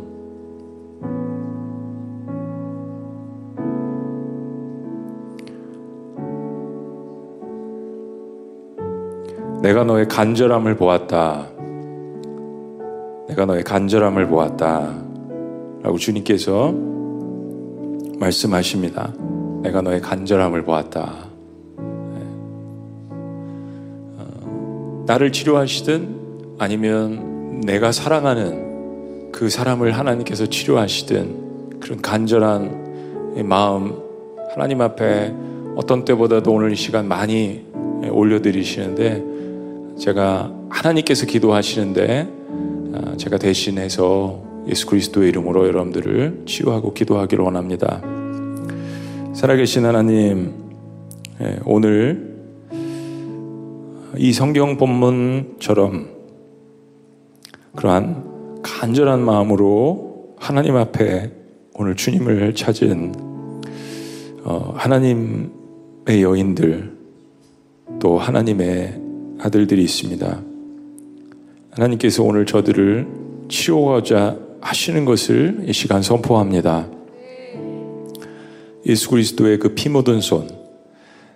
내가 너의 간절함을 보았다. 내가 너의 간절함을 보았다. 라고 주님께서 말씀하십니다. 내가 너의 간절함을 보았다. 네. 어, 나를 치료하시든 아니면 내가 사랑하는 그 사람을 하나님께서 치료하시든 그런 간절한 마음 하나님 앞에 어떤 때보다도 오늘 이 시간 많이 올려드리시는데 제가 하나님께서 기도하시는데 아, 제가 대신해서 예수 그리스도의 이름으로 여러분들을 치유하고 기도하기를 원합니다. 살아계신 하나님, 예, 오늘 이 성경 본문처럼 그러한 간절한 마음으로 하나님 앞에 오늘 주님을 찾은 어, 하나님의 여인들 또 하나님의 아들들이 있습니다. 하나님께서 오늘 저들을 치료하자 하시는 것을 이 시간 선포합니다. 예수 그리스도의 그 피 묻은 손,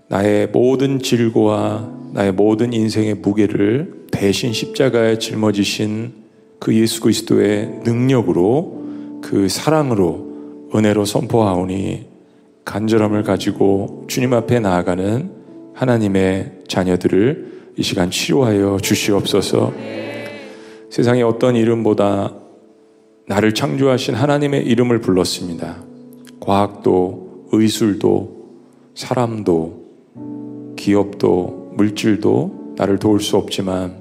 나의 모든 질고와 나의 모든 인생의 무게를 대신 십자가에 짊어지신 그 예수 그리스도의 능력으로 그 사랑으로 은혜로 선포하오니 간절함을 가지고 주님 앞에 나아가는 하나님의 자녀들을 이 시간 치료하여 주시옵소서. 세상의 어떤 이름보다 나를 창조하신 하나님의 이름을 불렀습니다. 과학도, 의술도, 사람도, 기업도, 물질도 나를 도울 수 없지만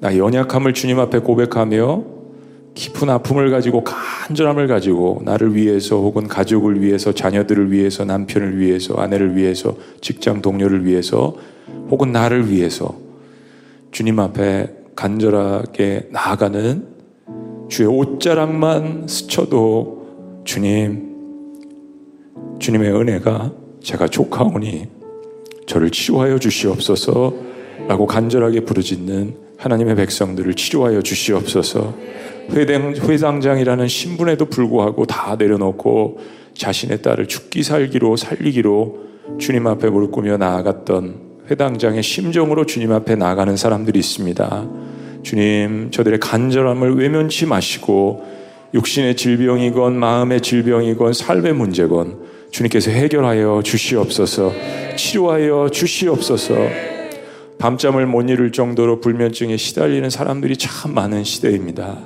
나 연약함을 주님 앞에 고백하며 깊은 아픔을 가지고 간절함을 가지고 나를 위해서 혹은 가족을 위해서 자녀들을 위해서 남편을 위해서 아내를 위해서 직장 동료를 위해서 혹은 나를 위해서 주님 앞에 간절하게 나아가는 주의 옷자락만 스쳐도 주님 주님의 은혜가 제가 족하오니 저를 치료하여 주시옵소서 라고 간절하게 부르짖는 하나님의 백성들을 치료하여 주시옵소서 회당, 회당장이라는 신분에도 불구하고 다 내려놓고 자신의 딸을 죽기 살기로 살리기로 주님 앞에 무릎 꿇며 나아갔던 회당장의 심정으로 주님 앞에 나가는 사람들이 있습니다. 주님, 저들의 간절함을 외면치 마시고 육신의 질병이건 마음의 질병이건 삶의 문제건 주님께서 해결하여 주시옵소서, 치료하여 주시옵소서. 밤잠을 못 이룰 정도로 불면증에 시달리는 사람들이 참 많은 시대입니다.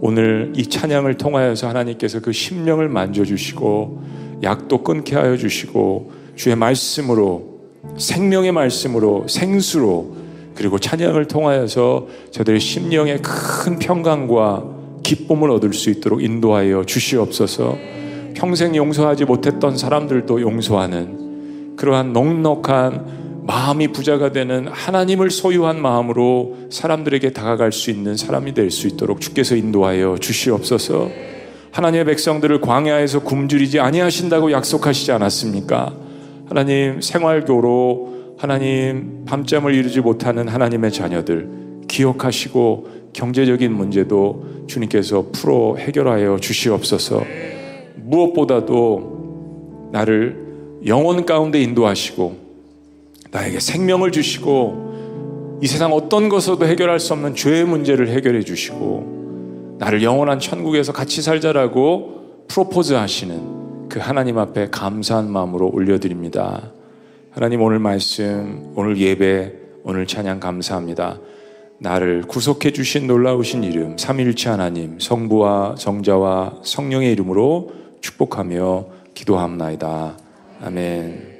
오늘 이 찬양을 통하여서 하나님께서 그 심령을 만져주시고 약도 끊게 하여 주시고 주의 말씀으로 생명의 말씀으로 생수로 그리고 찬양을 통하여서 저들의 심령의 큰 평강과 기쁨을 얻을 수 있도록 인도하여 주시옵소서. 평생 용서하지 못했던 사람들도 용서하는 그러한 넉넉한 마음이 부자가 되는 하나님을 소유한 마음으로 사람들에게 다가갈 수 있는 사람이 될 수 있도록 주께서 인도하여 주시옵소서. 하나님의 백성들을 광야에서 굶주리지 아니하신다고 약속하시지 않았습니까? 하나님 생활교로 하나님 밤잠을 이루지 못하는 하나님의 자녀들 기억하시고 경제적인 문제도 주님께서 풀어 해결하여 주시옵소서. 무엇보다도 나를 영원 가운데 인도하시고 나에게 생명을 주시고 이 세상 어떤 것으로도 해결할 수 없는 죄의 문제를 해결해 주시고 나를 영원한 천국에서 같이 살자라고 프로포즈 하시는 그 하나님 앞에 감사한 마음으로 올려드립니다. 하나님 오늘 말씀, 오늘 예배, 오늘 찬양 감사합니다. 나를 구속해 주신 놀라우신 이름, 삼일체 하나님, 성부와 성자와 성령의 이름으로 축복하며 기도합나이다. 아멘.